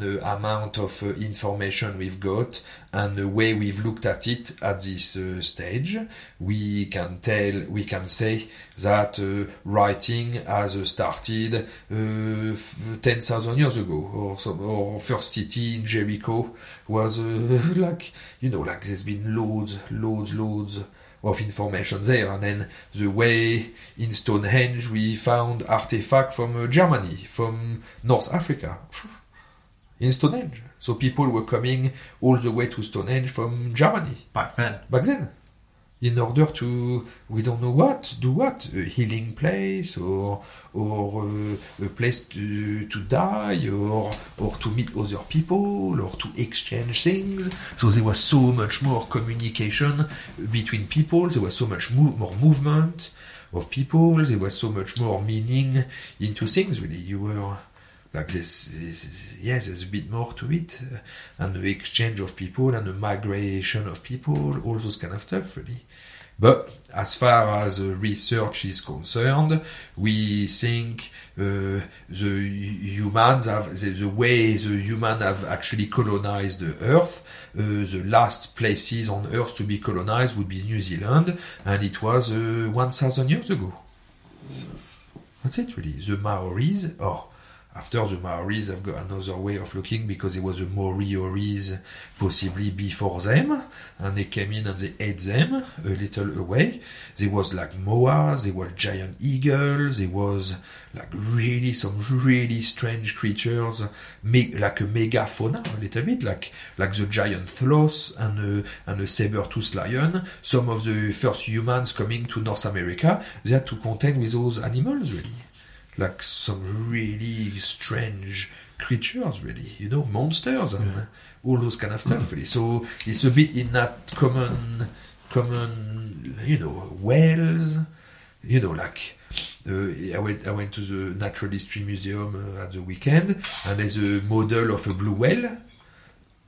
the amount of uh, information we've got and the way we've looked at it at this uh, stage, we can tell, we can say that uh, writing has uh, started uh, f- 10,000 years ago, or some, or first city in Jericho was uh, like, you know, like there's been loads, loads, loads of information there. And then the way in Stonehenge we found artifact from uh, Germany, from North Africa, in Stonehenge. So people were coming all the way to Stonehenge from Germany Back then, back then. In order to, we don't know what, do what, a healing place, or or uh, a place to to die, or or to meet other people, or to exchange things. So there was so much more communication between people. There was so much mo- more movement of people. There was so much more meaning into things. Really, you were like this, this yes there's a bit more to it. Uh, and the exchange of people and the migration of people all those kind of stuff really. But as far as uh, research is concerned we think uh, the humans have the, the way the human have actually colonized the earth uh, the last places on earth to be colonized would be new zealand and it was uh, 1000 years ago. That's it really. The maoris oh after the Maoris, I've got another way of looking because it was the Morioris possibly before them, and they came in and they ate them a little away. There was like moas, there were giant eagles, there was like really some really strange creatures, me- like a megafauna a little bit, like like the giant sloth and a, and a saber-toothed lion. Some of the first humans coming to North America, they had to contend with those animals really like some really strange creatures, really, you know, monsters and all those kind of stuff, really. So it's a bit in that common, common, you know, whales, you know, like. Uh, I went. I went to the Natural History Museum uh, at the weekend, and there's a model of a blue whale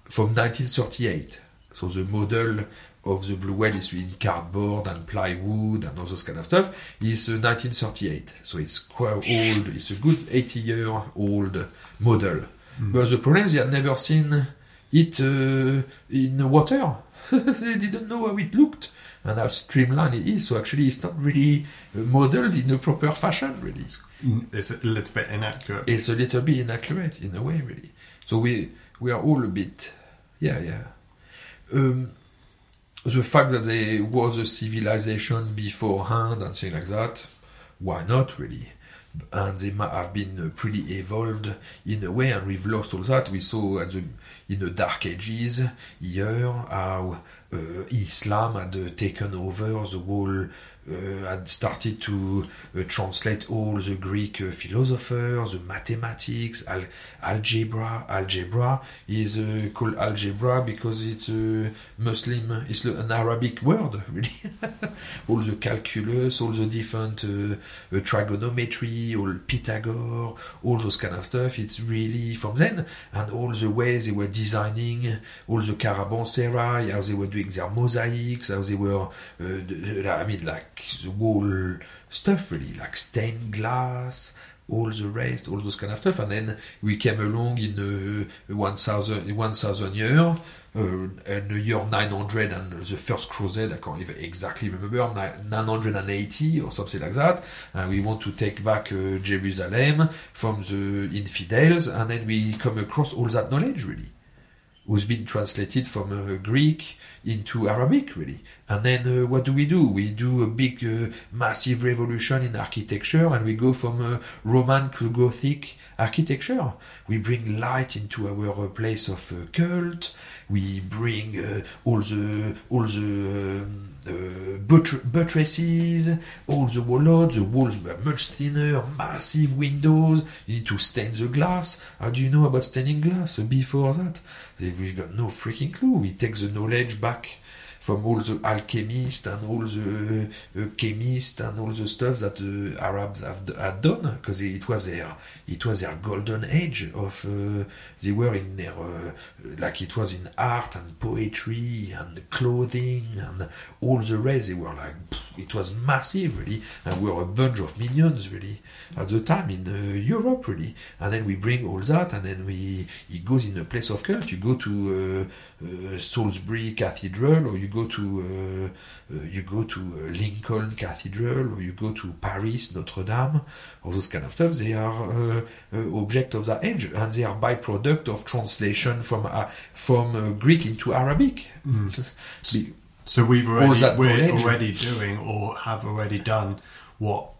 from 1938. So the model of the blue whale is in cardboard and plywood and all those kind of stuff. Is uh, 1938, so it's quite old. It's a good 80 year old model. But the problem is they had never seen it uh, in water. they didn't know how it looked and how streamlined it is. So actually, it's not really uh, modeled in a proper fashion. Really, it's a little bit inaccurate. it's a little bit inaccurate in a way, really. So we we are all a bit, yeah, yeah. Um, the fact that there was a civilization beforehand and things like that, why not really? And they might have been uh, pretty evolved in a way, and we've lost all that. We saw the, in the Dark Ages here how uh, Islam had uh, taken over the whole had started to uh, translate all the Greek uh, philosophers, the mathematics, al- algebra. Algebra is uh, called algebra because it's a Muslim, it's an Arabic word, really. all the calculus, all the different uh, uh, trigonometry, all Pythagore, all those kind of stuff. It's really from then, and all the ways they were designing, all the caravanserai, how they were doing their mosaics, how they were, uh, I mean, like the whole stuff really, like stained glass, all the rest, all those kind of stuff. And then we came along in uh, 1000, 1000 year, uh, in the year 900 and the first crusade, I can't even exactly remember, 980 or something like that. And we want to take back uh, Jerusalem from the infidels, and then we come across all that knowledge really who's been translated from uh, Greek into Arabic, really. And then uh, what do we do? We do a big, uh, massive revolution in architecture, and we go from uh, Roman to Gothic architecture. We bring light into our place of uh, cult. We bring uh, all the all the um, uh, butt- buttresses, all the walls. The walls were much thinner, massive windows. You need to stain the glass. How do you know about staining glass before that? We've got no freaking clue. We take the knowledge back from all the alchemists and all the uh, chemists and all the stuff that the Arabs have had done because it was their it was their golden age of uh, they were in their uh, like it was in art and poetry and clothing and all the rest. They were like it was massive really and we were a bunch of minions really at the time in uh, Europe really. And then we bring all that and then we it goes in a place of cult. You go to uh, uh, Salisbury Cathedral or you go to uh, uh, you go to uh, Lincoln Cathedral or you go to Paris Notre Dame all those kind of stuff they are uh, uh, object of that age and they are byproduct of translation from uh, from uh, Greek into Arabic. Be- So we've already we're already doing or have already done what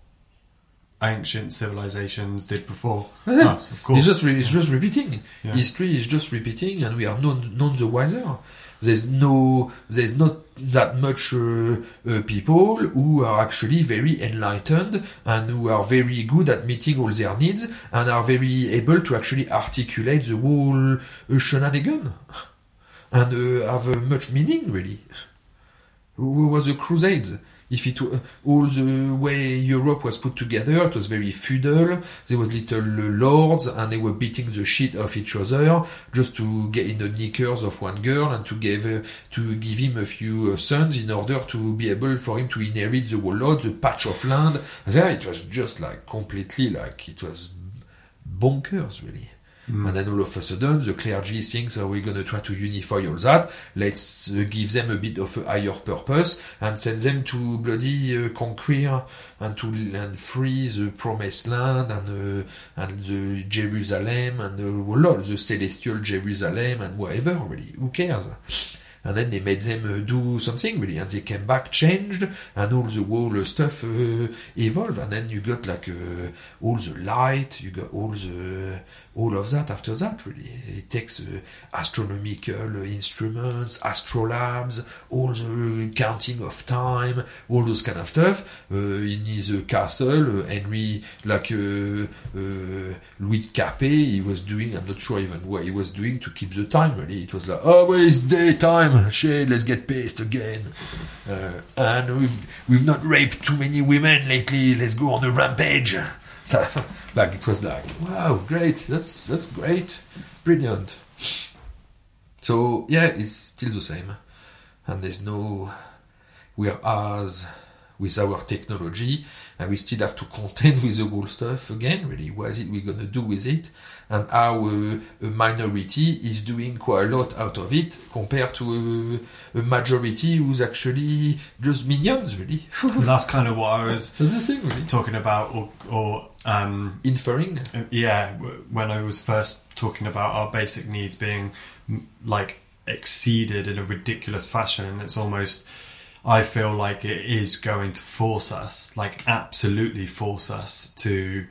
ancient civilizations did before Yeah. us, of course. It's just, re- it's just repeating. Yeah. History is just repeating, and we are none, none the wiser. There's no, there's not that much uh, uh, people who are actually very enlightened and who are very good at meeting all their needs and are very able to actually articulate the whole uh, shenanigan and uh, have uh, much meaning really. Who was the Crusades? If it all the way Europe was put together, it was very feudal. There was little lords, and they were beating the shit of each other just to get in the knickers of one girl and to give uh, to give him a few uh, sons in order to be able for him to inherit the whole lot, the patch of land. There, it was just like completely like it was bonkers, really. And then all of a sudden, the clergy thinks, "Oh, we're going to try to unify all that. Let's uh, give them a bit of a higher purpose and send them to bloody uh, conquer and to and free the promised land and uh, and the Jerusalem and whole lot, the celestial Jerusalem and whatever. Really, who cares?" And then they made them uh, do something really, and they came back changed, and all the whole uh, stuff uh, evolved, and then you got like uh, all the light, you got all the all of that after that really. It takes uh, astronomical instruments, astrolabes, all the counting of time, all those kind of stuff. Uh, in his uh, castle, Henry, like uh, uh, Louis Capet, he was doing. I'm not sure even what he was doing to keep the time. Really, it was like, oh well, it's daytime. Shit, let's get pissed again. Uh, and we've we've not raped too many women lately. Let's go on a rampage. like it was like, wow, great. That's that's great, brilliant. So yeah, it's still the same, and there's no. Whereas with our technology, and we still have to contend with the whole stuff again. Really, what is it we're gonna do with it, and how uh, a minority is doing quite a lot out of it compared to a, a majority who's actually just minions, really. That's kind of what I was thing, really. talking about, or, or um, Inferring. yeah, when I was first talking about our basic needs being like exceeded in a ridiculous fashion, and it's almost, I feel like it is going to force us, like absolutely force us to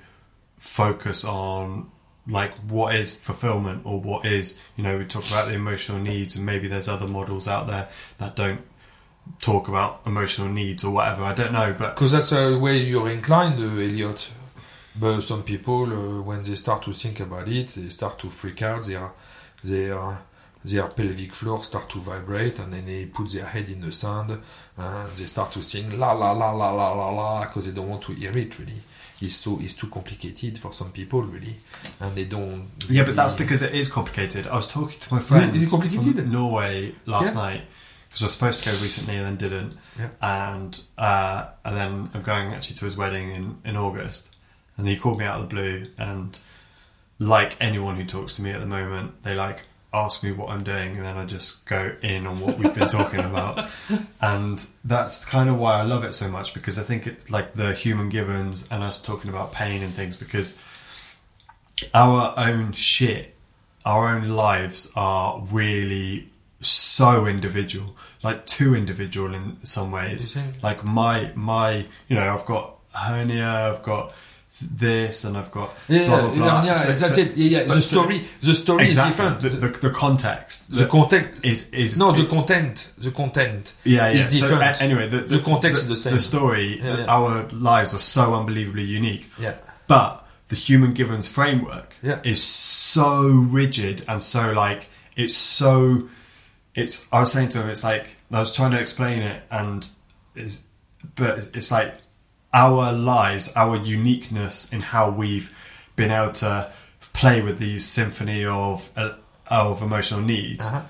focus on like what is fulfillment or what is, you know, we talk about the emotional needs, and maybe there's other models out there that don't talk about emotional needs or whatever. I don't know, but Because that's the way you're inclined, uh, Elliot. But some people, uh, when they start to think about it, they start to freak out. They are, they their their pelvic floor start to vibrate, and then they put their head in the sand, and they start to sing la la la la la la la because they don't want to hear it. Really, it's so it's too complicated for some people, really, and they don't. yeah, but that's because it is complicated. I was talking to my friend Is it complicated? from Norway last Yeah. night because I was supposed to go recently and then didn't, Yeah. and uh, and then I'm going actually to his wedding in in August, and he called me out of the blue and like anyone who talks to me at the moment, they like ask me what I'm doing, and then I just go in on what we've been talking about, and that's kind of why I love it so much because I think it's like the human givens and us talking about pain and things because our own shit, our own lives are really so individual, like too individual in some ways. Like my my, you know, I've got hernia, I've got this, and I've got Yeah, blah, blah, blah. yeah, yeah, So- that's so- it. Yeah, yeah. The story, the story exactly. is different. The, the, the context, the the- content is is No, the content, the content yeah, yeah. is different. a- anyway, the, The context is the same. The story, Yeah, yeah. our lives are so unbelievably unique. yeah, But the human givens framework Yeah. is so rigid and so like it's so it's I was saying to him it's like I was trying to explain it and is but it's- it's like our lives, our uniqueness in how we've been able to play with these symphony of uh, of emotional needs Uh-huh.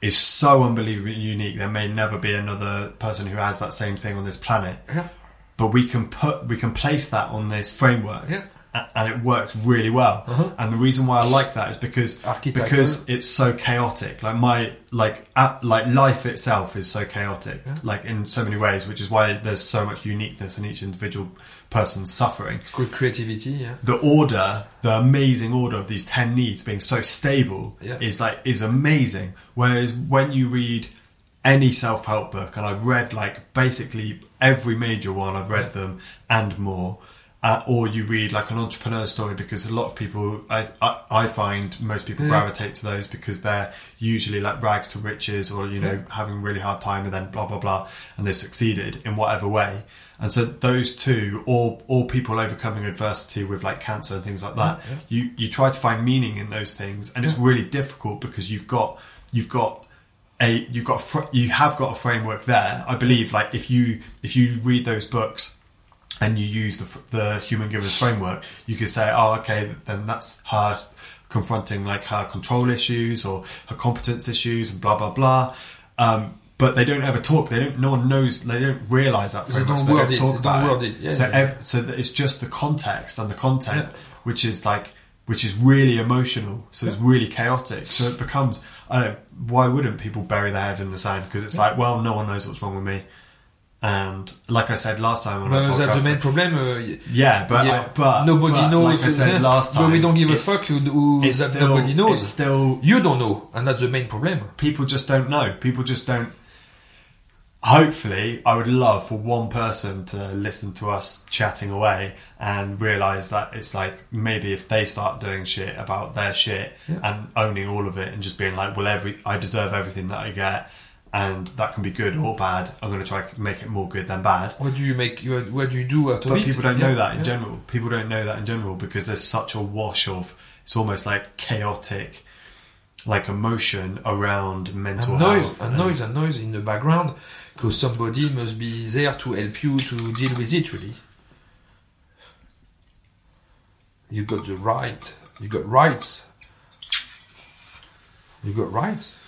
is so unbelievably unique. There may never be another person who has that same thing on this planet yeah, but we can put we can place that on this framework Yeah. And it works really well Uh-huh. and the reason why i like that is because Archetypal. because it's so chaotic like my like at, like life itself is so chaotic like in so many ways which is why there's so much uniqueness in each individual person's suffering it's called creativity. Yeah, the order, the amazing order of these ten needs being so stable Yeah. is like is amazing. Whereas when you read any self help book, and I've read like basically every major one, I've read them and more. Uh, or you read like an entrepreneur story because a lot of people, I, I, I find most people Yeah. gravitate to those because they're usually like rags to riches or, you know, having a really hard time and then blah, blah, blah, and they've succeeded in whatever way. And so those two, or or people overcoming adversity with like cancer and things like that, you you try to find meaning in those things, and it's really difficult because you've got you've got a you've got a fr- you have got a framework there. I believe like if you if you read those books and you use the the human givens framework, you could say, oh, okay, then that's her confronting like her control issues or her competence issues and blah blah blah. Um, but they don't ever talk. They don't. No one knows. They don't realize that They framework. don't so word don't it, talk they about it, yeah, so yeah. ev- so that it's just the context and the content, Yeah. which is like which is really emotional. So it's really chaotic. So it becomes. I don't. Why wouldn't people bury their head in the sand? Because it's like, well, no one knows what's wrong with me. And like I said last time on our but podcast, the main problem. Uh, yeah, but yeah, I, but nobody but knows. Like I said last time, but we don't give a fuck who, who that still, nobody knows. It's still you don't know, and that's the main problem. people just don't know. People just don't. Hopefully, I would love for one person to listen to us chatting away and realize that it's like maybe if they start doing shit about their shit Yeah. and owning all of it and just being like, well, every I deserve everything that I get, and that can be good or bad. I'm going to try to make it more good than bad. What do you make? you- What do you do out of But it? people don't Yeah, know that in yeah. general. People don't know that in general because there's such a wash of it's almost like chaotic, like emotion around mental and noise, health and noise, and noise in the background, because somebody must be there to help you to deal with it. Really, you got the right. You got rights. You got rights.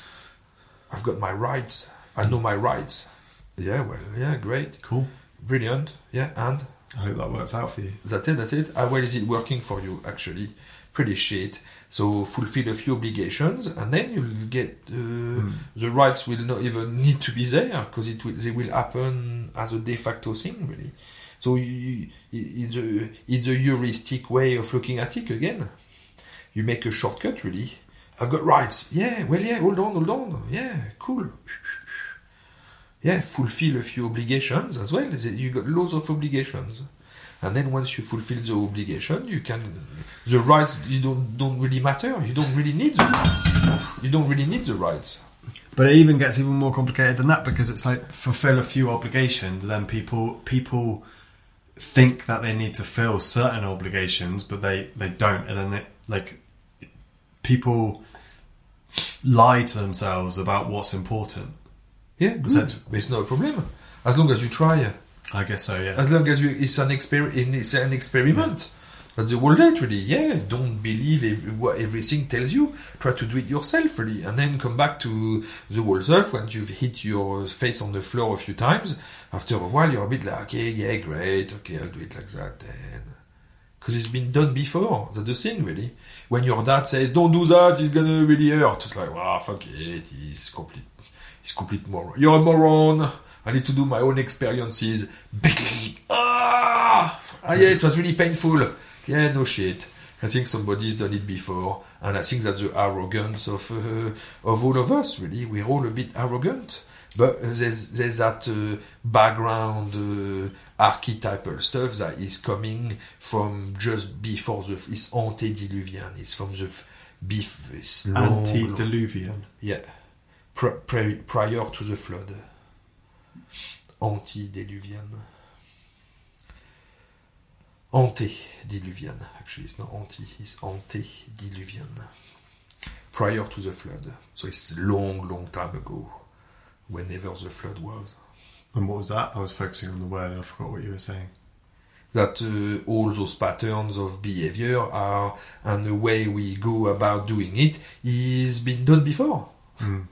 I've got my rights. I know my rights. Yeah, well, yeah, great, Cool. brilliant. Yeah, and I hope that works out for you. that's it, that's it. How well is it working for you, actually? Pretty shit. So fulfill a few obligations, and then you'll get uh, the rights will not even need to be there because it will they will happen as a de facto thing, really. So you, it's a it's a heuristic way of looking at it again. You make a shortcut, really. I've got rights. Yeah, well, yeah. Hold on, hold on. Yeah, cool. Yeah, fulfill a few obligations as well. You got loads of obligations. And then once you fulfill the obligation, you can the rights you don't don't really matter. You don't really need the rights. You don't really need the rights. But it even gets even more complicated than that because it's like fulfill a few obligations, then people people think that they need to fill certain obligations, but they they don't, and then they, like people lie to themselves about what's important. Yeah, good. It's no problem. As long as you try. I guess so. Yeah. As long as you, it's an exper- it's an experiment. That's the whole really. Yeah, don't believe ev- what everything tells you. Try to do it yourself, really, and then come back to the whole stuff when you've hit your face on the floor a few times. After a while, you're a bit like, okay, yeah, great, okay, I'll do it like that then. Because it's been done before. That's the thing, really. When your dad says, "Don't do that," it's gonna really hurt. It's like, wow, fuck it. He's complete. He's complete moron. You're a moron. I need to do my own experiences. ah, ah, yeah, it was really painful. Yeah, no shit. I think somebody's done it before, and I think that's the arrogance of uh, of all of us. Really, we're all a bit arrogant. But there's there's that uh, background uh, archetypal stuff that is coming from just before the it's antediluvian. It's from the f- bef- it's long- Antediluvian. yeah, Pri- pri- prior to the flood. Antediluvian. Antediluvian, actually, it's not anti, it's antediluvian. Prior to the flood. So it's long, long time ago, whenever the flood was. And what was that? I was focusing on the word. I forgot what you were saying. That uh, all those patterns of behavior are, and the way we go about doing it, is been done before. Mm.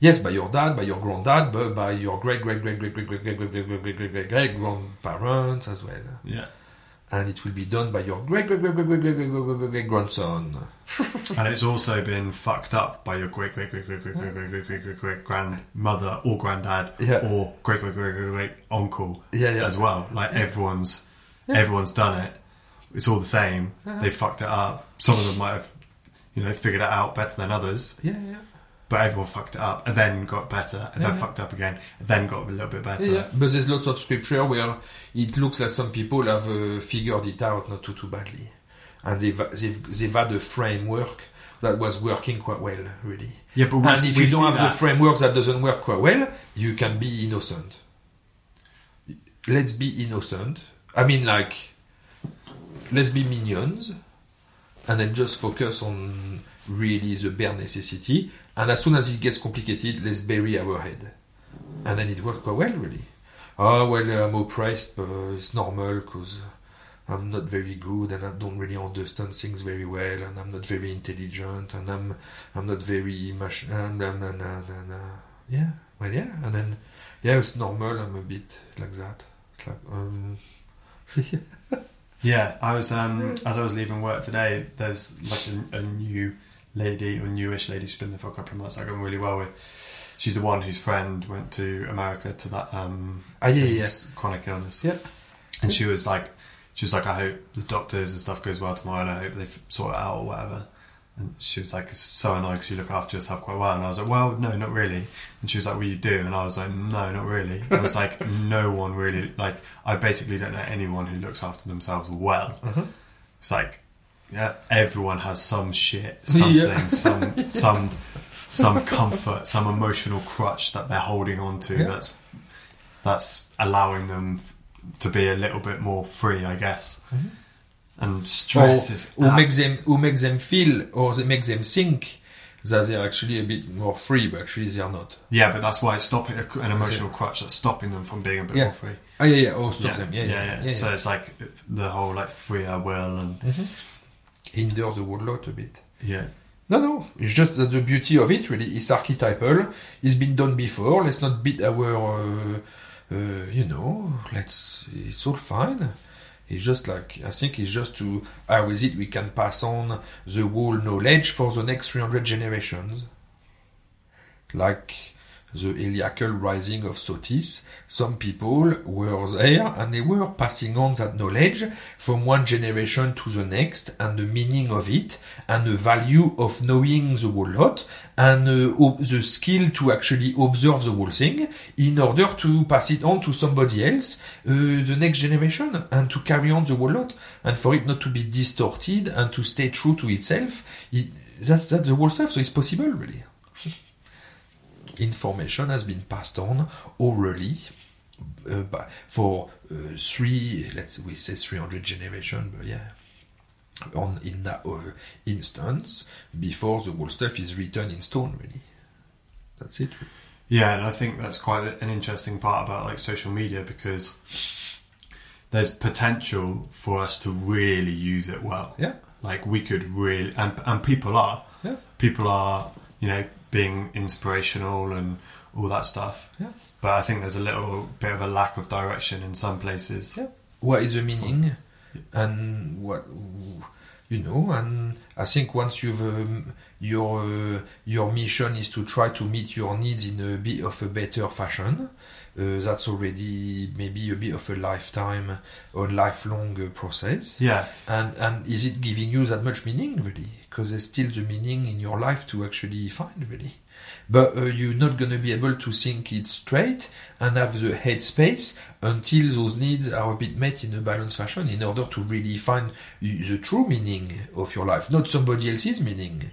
Yes, by your dad, by your granddad, but by your great great great great great great great great great great great great great great grandparents as well. Yeah. And it will be done by your great great great great great great great great great great grandson. And it's also been fucked up by your great great great great great great great great great great great grandmother or granddad Yeah. or great great great great great uncle Yeah, yeah. as well. Like everyone's everyone's done it. It's all the same. Uh-huh. They fucked it up. Some of them might have, you know, figured it out better than others, Yeah, yeah. But everyone fucked it up and then got better and then Yeah. fucked up again and then got a little bit better. Yeah, but there's lots of scripture where it looks like some people have uh, figured it out not too too badly, and they've, they've they've had a framework that was working quite well, really. Yeah, but we, and if we you don't have that. the framework that doesn't work quite well, you can be innocent. Let's be innocent. I mean, like, let's be minions, and then just focus on really the bare necessity. And as soon as it gets complicated, let's bury our head, and then it works quite well, really. Oh well, I'm oppressed, but it's normal because I'm not very good and I don't really understand things very well, and I'm not very intelligent, and I'm I'm not very much. Nah. Yeah, well, yeah, and then yeah, it's normal. I'm a bit like that. It's like um, Yeah, I was um as I was leaving work today. There's like a, a new lady or newish lady. She's been there for a couple of months. I got on really well with. She's the one whose friend went to America to that um Ah, yeah, yeah. chronic illness. Yeah. and she was like, she was like, I hope the doctors and stuff goes well tomorrow, and I hope they sort it out or whatever. And she was like, it's so annoying because you look after yourself quite well. And I was like, well, no, not really. And she was like, well, you do. And I was like, no, not really. And it was like, no one really, like, I basically don't know anyone who looks after themselves well. Mhm. It's like, yeah, everyone has some shit, something, Yeah. some, some, some comfort, some emotional crutch that they're holding on to Yeah. that's, that's allowing them to be a little bit more free, I guess. Mhm. And or, stress is who makes them who makes them feel or they make them think that they're actually a bit more free, but actually they're not. Yeah, but that's why it's stopping an emotional crutch that's stopping them from being a bit Yeah. more free. Oh yeah, yeah. Or stop them. Yeah, yeah, yeah, yeah. So it's like the whole like free our will and Mhm. Hinder the whole lot a bit. yeah, No, no. It's just that the beauty of it, really, is archetypal. It's been done before. Let's not beat our, uh, uh, you know, let's, it's all fine. It's just like, I think it's just to, how is it we can pass on the whole knowledge for the next 300 generations. Like the Heliacal rising of Sothis, some people were there and they were passing on that knowledge from one generation to the next and the meaning of it and the value of knowing the whole lot and uh, the skill to actually observe the whole thing in order to pass it on to somebody else, uh, the next generation, and to carry on the whole lot and for it not to be distorted and to stay true to itself. It, that's, that's the whole stuff, so it's possible really. information has been passed on orally uh, for uh, three, let's we say 300 generation, but yeah, on in that uh, instance before the whole stuff is written in stone. Really, that's it. Yeah, and I think that's quite an interesting part about like social media because there's potential for us to really use it well. Yeah, Like we could really, and and people are, yeah, people are, you know, being inspirational and all that stuff. yeah. But I think there's a little bit of a lack of direction in some places. Yeah. What is the meaning, and what you know? And I think once you've um, your uh, your mission is to try to meet your needs in a bit of a better fashion. Uh, that's already maybe a bit of a lifetime or lifelong uh, process. Yeah, And and is it giving you that much meaning really? Because there's still the meaning in your life to actually find really. But uh, you're not gonna be able to think it straight and have the headspace until those needs are a bit met in a balanced fashion in order to really find the true meaning of your life, not somebody else's meaning.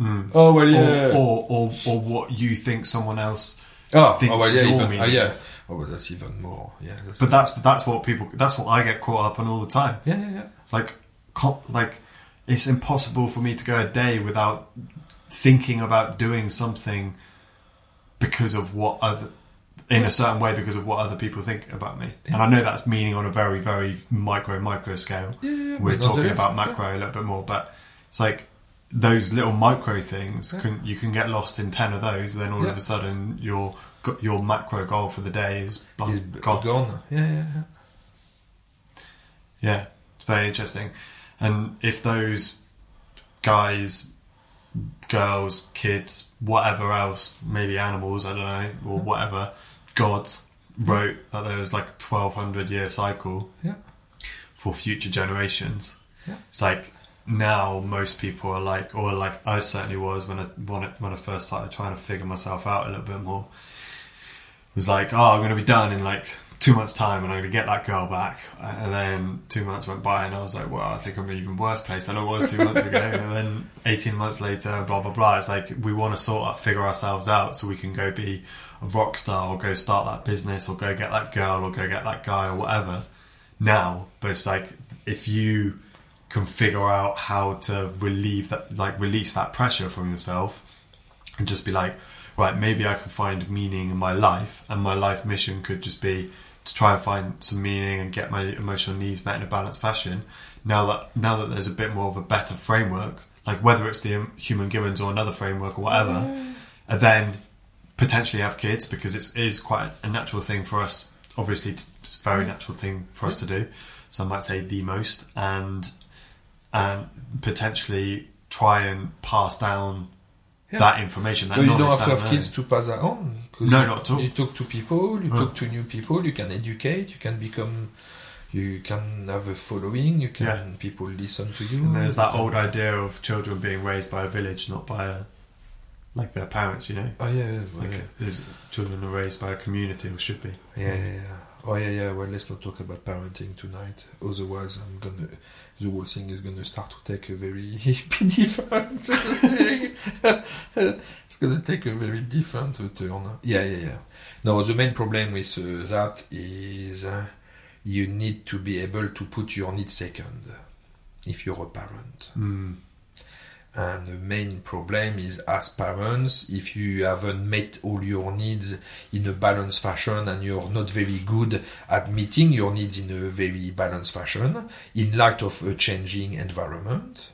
Mm. Oh well, or, or or or what you think someone else oh, thinks oh, well, yeah, your even, meaning uh, yeah. Oh, well, that's even more. Yeah, that's But that's that's what people that's what I get caught up on all the time. yeah, yeah, yeah. It's like like it's impossible for me to go a day without thinking about doing something because of what other in a certain way because of what other people think about me. And I know that's meaning on a very very micro micro scale. Yeah, yeah, We're talking about yeah. macro a little bit more, but it's like those little micro things Yeah. can you can get lost in 10 of those then all Yeah. of a sudden your your macro goal for the day is Is gone. gone. Yeah, yeah, yeah. Yeah, it's very interesting. And if those guys, girls, kids, whatever else, maybe animals, I don't know, or whatever, gods wrote that there was like a 1200 year cycle Yeah. for future generations. Yeah. It's like now most people are like, or like I certainly was when I when I, when I first started trying to figure myself out a little bit more. Was like, oh, I'm going to be done in like two months' time, and I'm going to get that girl back. And then two months went by, and I was like, well, I think I'm in an even worse place than I was two months ago. And then 18 months later, blah blah blah. It's like we want to sort of figure ourselves out so we can go be a rock star, or go start that business, or go get that girl, or go get that guy, or whatever. Now, but it's like if you can figure out how to relieve that, like release that pressure from yourself, and just be like, right, maybe I can find meaning in my life, and my life mission could just be to try and find some meaning and get my emotional needs met in a balanced fashion. Now that now that there's a bit more of a better framework, like whether it's the human givens or another framework or whatever, and then potentially have kids because it's, it is quite a natural thing for us. Obviously, it's a very natural thing for us to do. Some might say the most, and and potentially try and pass down Yeah. that information. That So you don't knowledge have to have kids to pass that on. 'Cause No, you, not at all. You talk to people, you Huh. talk to new people, you can educate, you can become, you can have a following, you can Yeah. people listen to you. And there's that old idea of children being raised by a village, not by a like their parents. You know, Oh yeah, yeah, well, like yeah. children are raised by a community or should be. Yeah, yeah, yeah. Oh yeah, yeah. Well, let's not talk about parenting tonight. Otherwise, I'm gonna. The whole thing is gonna start to take a very different thing. it's gonna take a very different turn. Yeah, yeah, yeah. No, the main problem with uh, that is uh, you need to be able to put your needs second if you're a parent. Mm. And the main problem is as parents, if you haven't met all your needs in a balanced fashion and you're not very good at meeting your needs in a very balanced fashion, in light of a changing environment,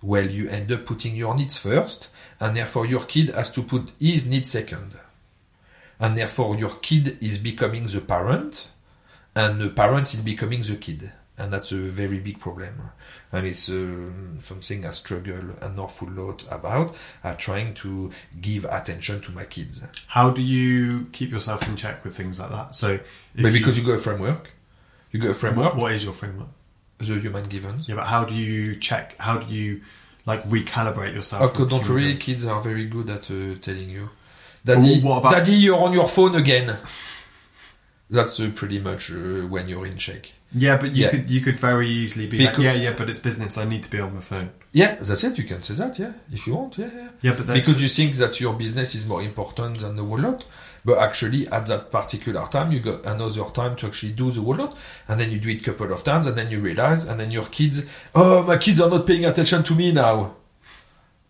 well, you end up putting your needs first, and therefore your kid has to put his needs second. And therefore your kid is becoming the parent, and the parent is becoming the kid. And that's a very big problem. And it's um, something I struggle an awful lot about, uh, trying to give attention to my kids. How do you keep yourself in check with things like that? So, But because you got a framework, you got a what, framework, what is your framework? the human given Yeah, but how do you check? How do you like recalibrate yourself? Contrary, human beings? kids are very good at uh, telling you, "Daddy, Well, what Daddy, you're on your phone again." That's uh, pretty much uh, when you're in check. Yeah, but you Yeah. could you could very easily be like, yeah, yeah, but it's business. I need to be on the phone. Yeah, that's it. You can say that, yeah, if you want, yeah, yeah. Yeah, but that's Because you think that your business is more important than the wallet, but actually at that particular time you got another time to actually do the wallet, and then you do it a couple of times, and then you realize, and then your kids, oh, my kids are not paying attention to me now.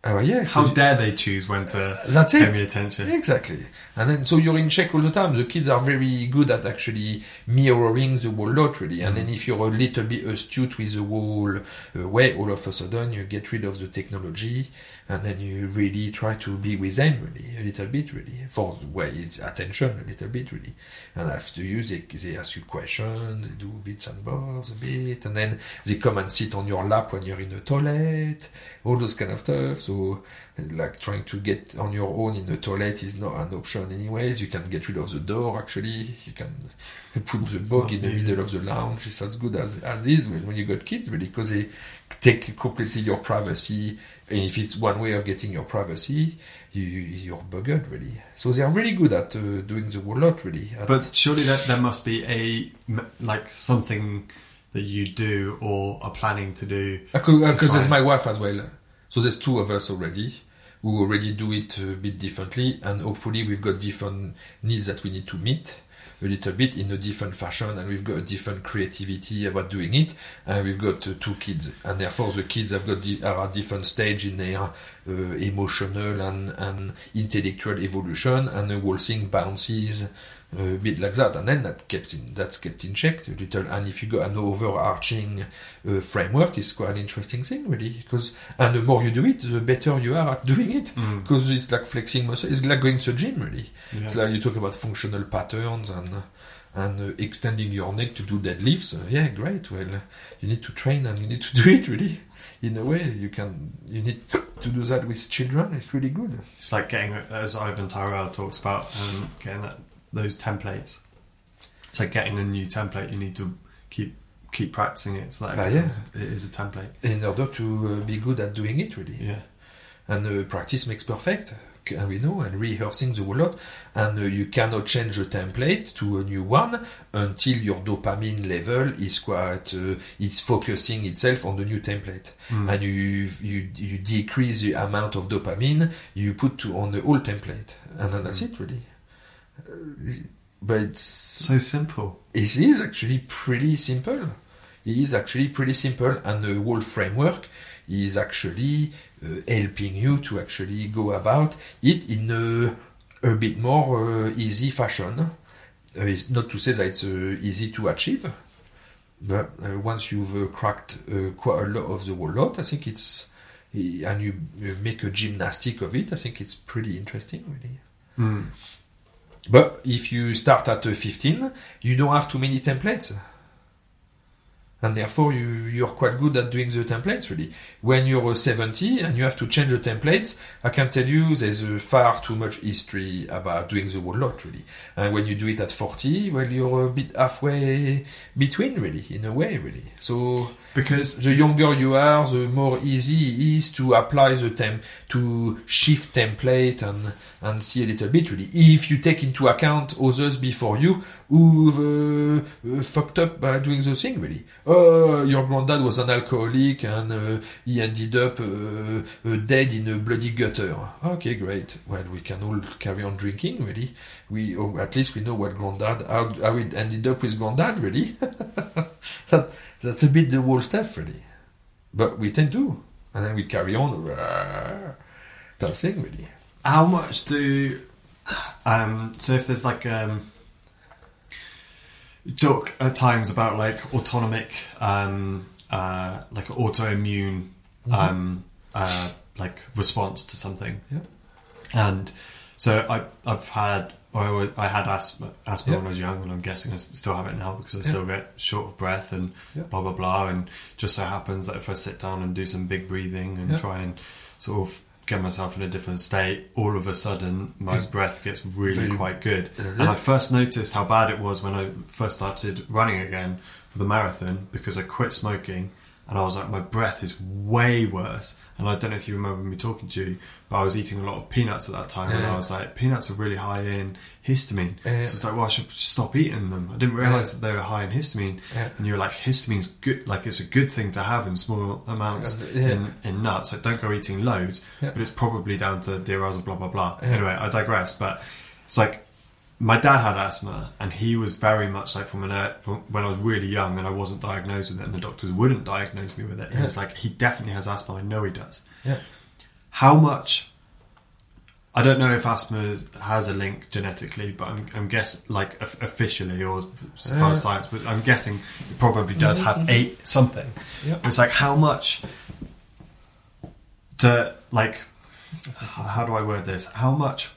Oh yeah, how dare they choose when to that's pay it. me attention? Exactly. And then, so you're in check all the time. The kids are very good at actually mirroring the whole lot, really. And then if you're a little bit astute with the whole uh, way, all of a sudden you get rid of the technology and then you really try to be with them, really, a little bit, really. For the way it's attention, a little bit, really. And after you, they, they ask you questions, they do bits and bobs a bit, and then they come and sit on your lap when you're in the toilet, all those kind of stuff. So, like trying to get on your own in the toilet is not an option anyways. You can get rid of the door actually. You can put the bug not in the middle of the lounge. It's as good as, as is when, when you got kids really because they take completely your privacy. And if it's one way of getting your privacy, you, you're buggered really. So they are really good at uh, doing the whole lot really. But surely that there must be a like something that you do or are planning to do. Because there's my wife as well. So there's two of us already who already do it a bit differently, and hopefully we've got different needs that we need to meet a little bit in a different fashion, and we've got a different creativity about doing it. And we've got uh, two kids, and therefore the kids have got di- are at different stage in their uh, emotional and, and intellectual evolution, and the whole thing bounces a bit like that, and then that kept in that's kept in check a little. And if you got an overarching uh, framework, it's quite an interesting thing, really. Because and the more you do it, the better you are at doing it. Mm. Because it's like flexing muscle. It's like going to the gym, really. Yeah. It's like you talk about functional patterns and and uh, extending your neck to do deadlifts. Uh, yeah, great. Well, you need to train and you need to do it really. In a way, you can you need to do that with children. It's really good. It's like getting, as Ivan Tyrrell talks about, um, getting that, those templates. So getting a new template. You need to keep keep practicing it. So that yeah. it is a template. In order to uh, be good at doing it, really. Yeah. and uh, practice makes perfect and we know and rehearsing the whole lot and uh, you cannot change the template to a new one until your dopamine level is quite uh, is focusing itself on the new template Mm. and you you you decrease the amount of dopamine you put to on the old template and then that's it really but it's So simple. it is actually pretty simple. It is actually pretty simple, and the whole framework is actually uh, helping you to actually go about it in a, a bit more uh, easy fashion. Uh, it's not to say that it's uh, easy to achieve, but uh, once you've uh, cracked uh, quite a lot of the whole lot, I think it's and you make a gymnastic of it. I think it's pretty interesting, really. Mm. But if you start at uh, 15, you don't have too many templates. And therefore, you, you're quite good at doing the templates, really. When you're uh, 70 and you have to change the templates, I can tell you there's uh, far too much history about doing the whole lot, really. And when you do it at 40, well, you're a bit halfway between, really, in a way, really. So, Because the younger you are, the more easy it is to apply the temp, to shift template and, and see a little bit really. If you take into account others before you who've uh, uh, fucked up by doing the thing really. Oh, your granddad was an alcoholic and uh, he ended up uh, uh, dead in a bloody gutter. Okay, great. Well, we can all carry on drinking really. We, or at least we know what granddad, how, how it ended up with granddad really. that, that's a bit the whole stuff, really. But we tend to. And then we carry on. Type thing, really. how much do um so if there's like um you talk at times about like autonomic um uh like autoimmune um uh like response to something Yeah. and so i i've had I, always, I had asthma, asthma Yeah. when I was young, and I'm guessing I still have it now because I Yeah. still get short of breath and Yeah. blah blah blah. And just so happens that if I sit down and do some big breathing and try and sort of get myself in a different state, all of a sudden my It's breath gets really quite good. And I first noticed how bad it was when I first started running again for the marathon because I quit smoking and I was like, my breath is way worse. And I don't know if you remember me talking to you, but I was eating a lot of peanuts at that time, and I was like, peanuts are really high in histamine. Yeah. So it's like, well, I should stop eating them. I didn't realize that they were high in histamine. Yeah. And you were like, histamine's good, like it's a good thing to have in small amounts uh, Yeah. in, in nuts. So don't go eating loads, Yeah. but it's probably down to the arousal, blah blah blah. Yeah. Anyway, I digress. But it's like my dad had asthma, and he was very much like from an from when I was really young, and I wasn't diagnosed with it, and the doctors wouldn't diagnose me with it. He Yeah. was like, he definitely has asthma. I know he does. Yeah. How much? I don't know if asthma has a link genetically, but I'm, I'm guessing, like officially or as far as science, but I'm guessing it probably does have mm-hmm. a something. Yeah. It's like how much to like how do I word this? How much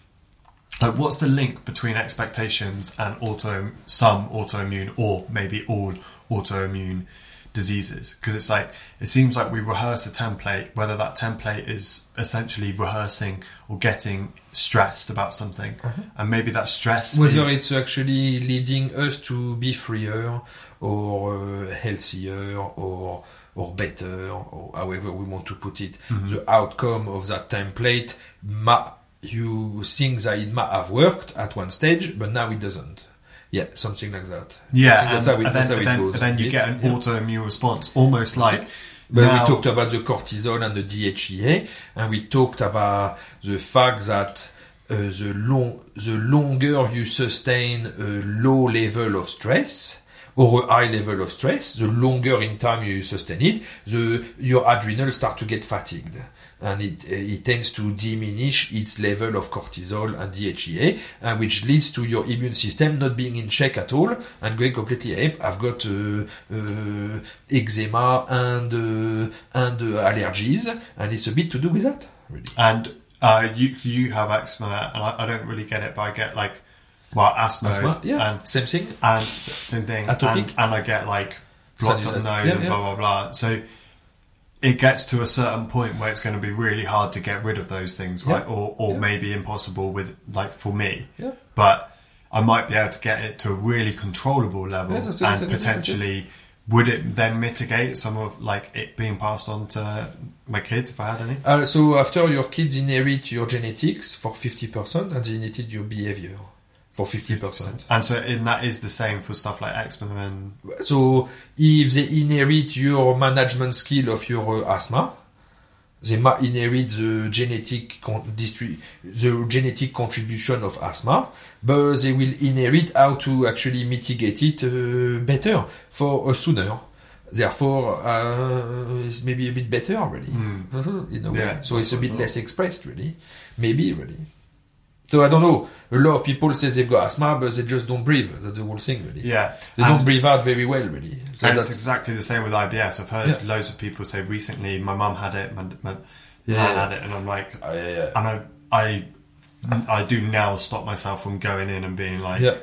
like what's the link between expectations and auto some autoimmune or maybe all autoimmune diseases? Because it's like it seems like we rehearse a template, whether that template is essentially rehearsing or getting stressed about something, and maybe that stress Whether is, it's actually leading us to be freer or uh, healthier or or better or however we want to put it, Mm-hmm. the outcome of that template, ma- you think that it might have worked at one stage, but now it doesn't. Yeah, something like that. Yeah, that's how it, and that's then, how it then, goes. then you get an Yeah. autoimmune response, almost like But now, we talked about the cortisol and the DHEA, and we talked about the fact that uh, the long, the longer you sustain a low level of stress or a high level of stress, the longer in time you sustain it, the your adrenal start to get fatigued. And it, uh, it tends to diminish its level of cortisol and DHEA, and which leads to your immune system not being in check at all and going completely ape. I've got uh, uh, eczema and uh, and uh, allergies, and it's a bit to do with that, really. And uh, you you have eczema, and I, I don't really get it, but I get like well asthma, Asthma, yeah, and same thing. and same thing, and, Atopic. and I get like blocked on the nose yeah, and yeah. blah blah blah. So it gets to a certain point where it's going to be really hard to get rid of those things, Yeah. right? Or or Yeah. maybe impossible with like for me, Yeah. but I might be able to get it to a really controllable level, Yes, that's and that's it, that's potentially. Would it then mitigate some of like it being passed on to my kids if I had any? Uh, so after your kids inherit your genetics for 50% and they inherit your behavior for 50%. And so, and that is the same for stuff like eczema So if they inherit your management skill of your uh, asthma, they might inherit the genetic con- distri- the genetic contribution of asthma, but they will inherit how to actually mitigate it uh, better for uh, sooner. Therefore, uh, it's maybe a bit better. Mhm, in a way. Yeah, so it's a bit less expressed, really. Maybe, really. So I don't know. A lot of people say they've got asthma, but they just don't breathe. That's the whole thing, really. yeah, They and, don't breathe out very well, really. So and it's that's exactly the same with IBS. I've heard Yeah. loads of people say recently, my mum had it, my, my Yeah. had it, and I'm like, uh, yeah, yeah. and I, I, I do now stop myself from going in and being like, yeah.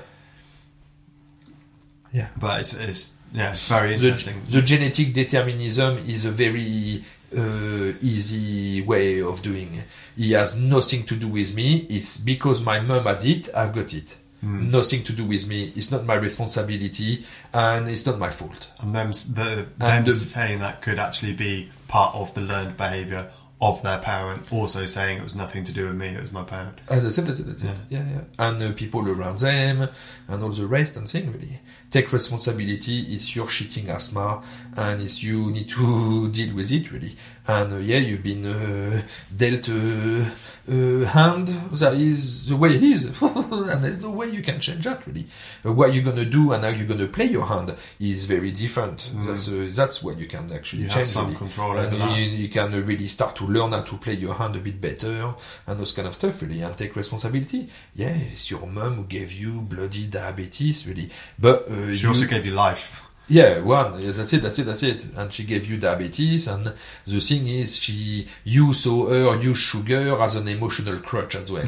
Yeah. but it's, it's yeah, it's very The, interesting. the genetic determinism is a very uh, easy way of doing. It has nothing to do with me. It's because my mum had it, I've got it. Hmm. Nothing to do with me. It's not my responsibility, and it's not my fault. and them, the, And the- saying that could actually be part of the learned behaviour of their parent, also saying it was nothing to do with me, it was my parent. As I said, that's that's it. Yeah, yeah. And uh, people around them, and all the rest, and thing really. Take responsibility. It's your shitting asthma, and it's you need to deal with it really. And uh, yeah, you've been uh, dealt a uh, hand that is the way it is, and there's no way you can change that really. Uh, what you're gonna do and how you're gonna play your hand is very different. That's uh, that's what you can actually You have change. some really. control And you, you can uh, really start to learn how to play your hand a bit better and those kind of stuff really and take responsibility yeah it's your mum who gave you bloody diabetes really but uh, She also gave you life. Yeah one that's it that's it that's it. And she gave you diabetes and the thing is she you saw her use sugar as an emotional crutch as well.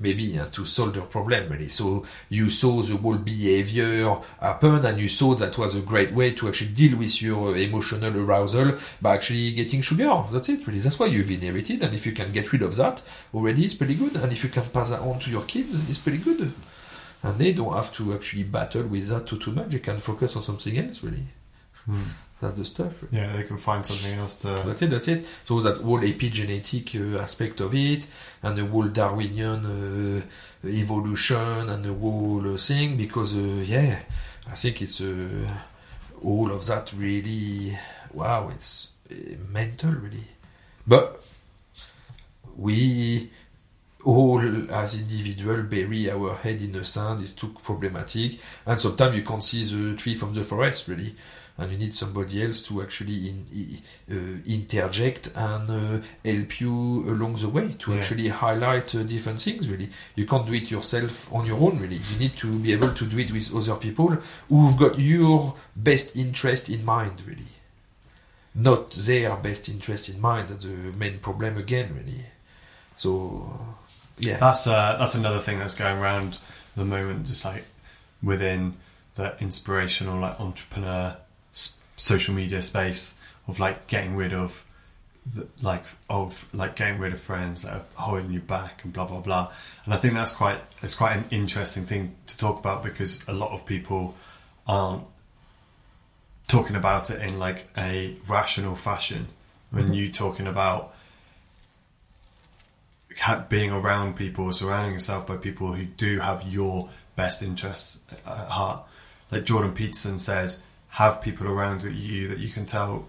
Maybe uh, to solve the problem really. So you saw the whole behavior happen and you saw that was a great way to actually deal with your emotional arousal by actually getting sugar. That's it really. That's why you've inherited and if you can get rid of that already it's pretty good. And if you can pass that on to your kids it's pretty good and they don't have to actually battle with that too too much they can focus on something else really That's the stuff. really. Yeah, they can find something else to. That's it, that's it. So that whole epigenetic uh, aspect of it, and the whole Darwinian uh, evolution, and the whole uh, thing, because, uh, yeah, I think it's uh, all of that really, wow, it's uh, mental, really. But we all, as individual, bury our head in the sand, is too problematic, and sometimes you can't see the tree from the forest, really. And you need somebody else to actually in, uh, interject and uh, help you along the way to Yeah. actually highlight uh, different things really. You can't do it yourself on your own really. You need to be able to do it with other people who've got your best interest in mind really. Not their best interest in mind that's the main problem again really. So yeah That's uh, that's another thing that's going around at the moment, just like within the inspirational like entrepreneur s- social media space of like getting rid of the, like old like getting rid of friends that are holding you back and blah blah blah. And I think that's quite it's quite an interesting thing to talk about because a lot of people aren't talking about it in like a rational fashion. When you talking about being around people, surrounding yourself by people who do have your best interests at heart. Like Jordan Peterson says, have people around you that you can tell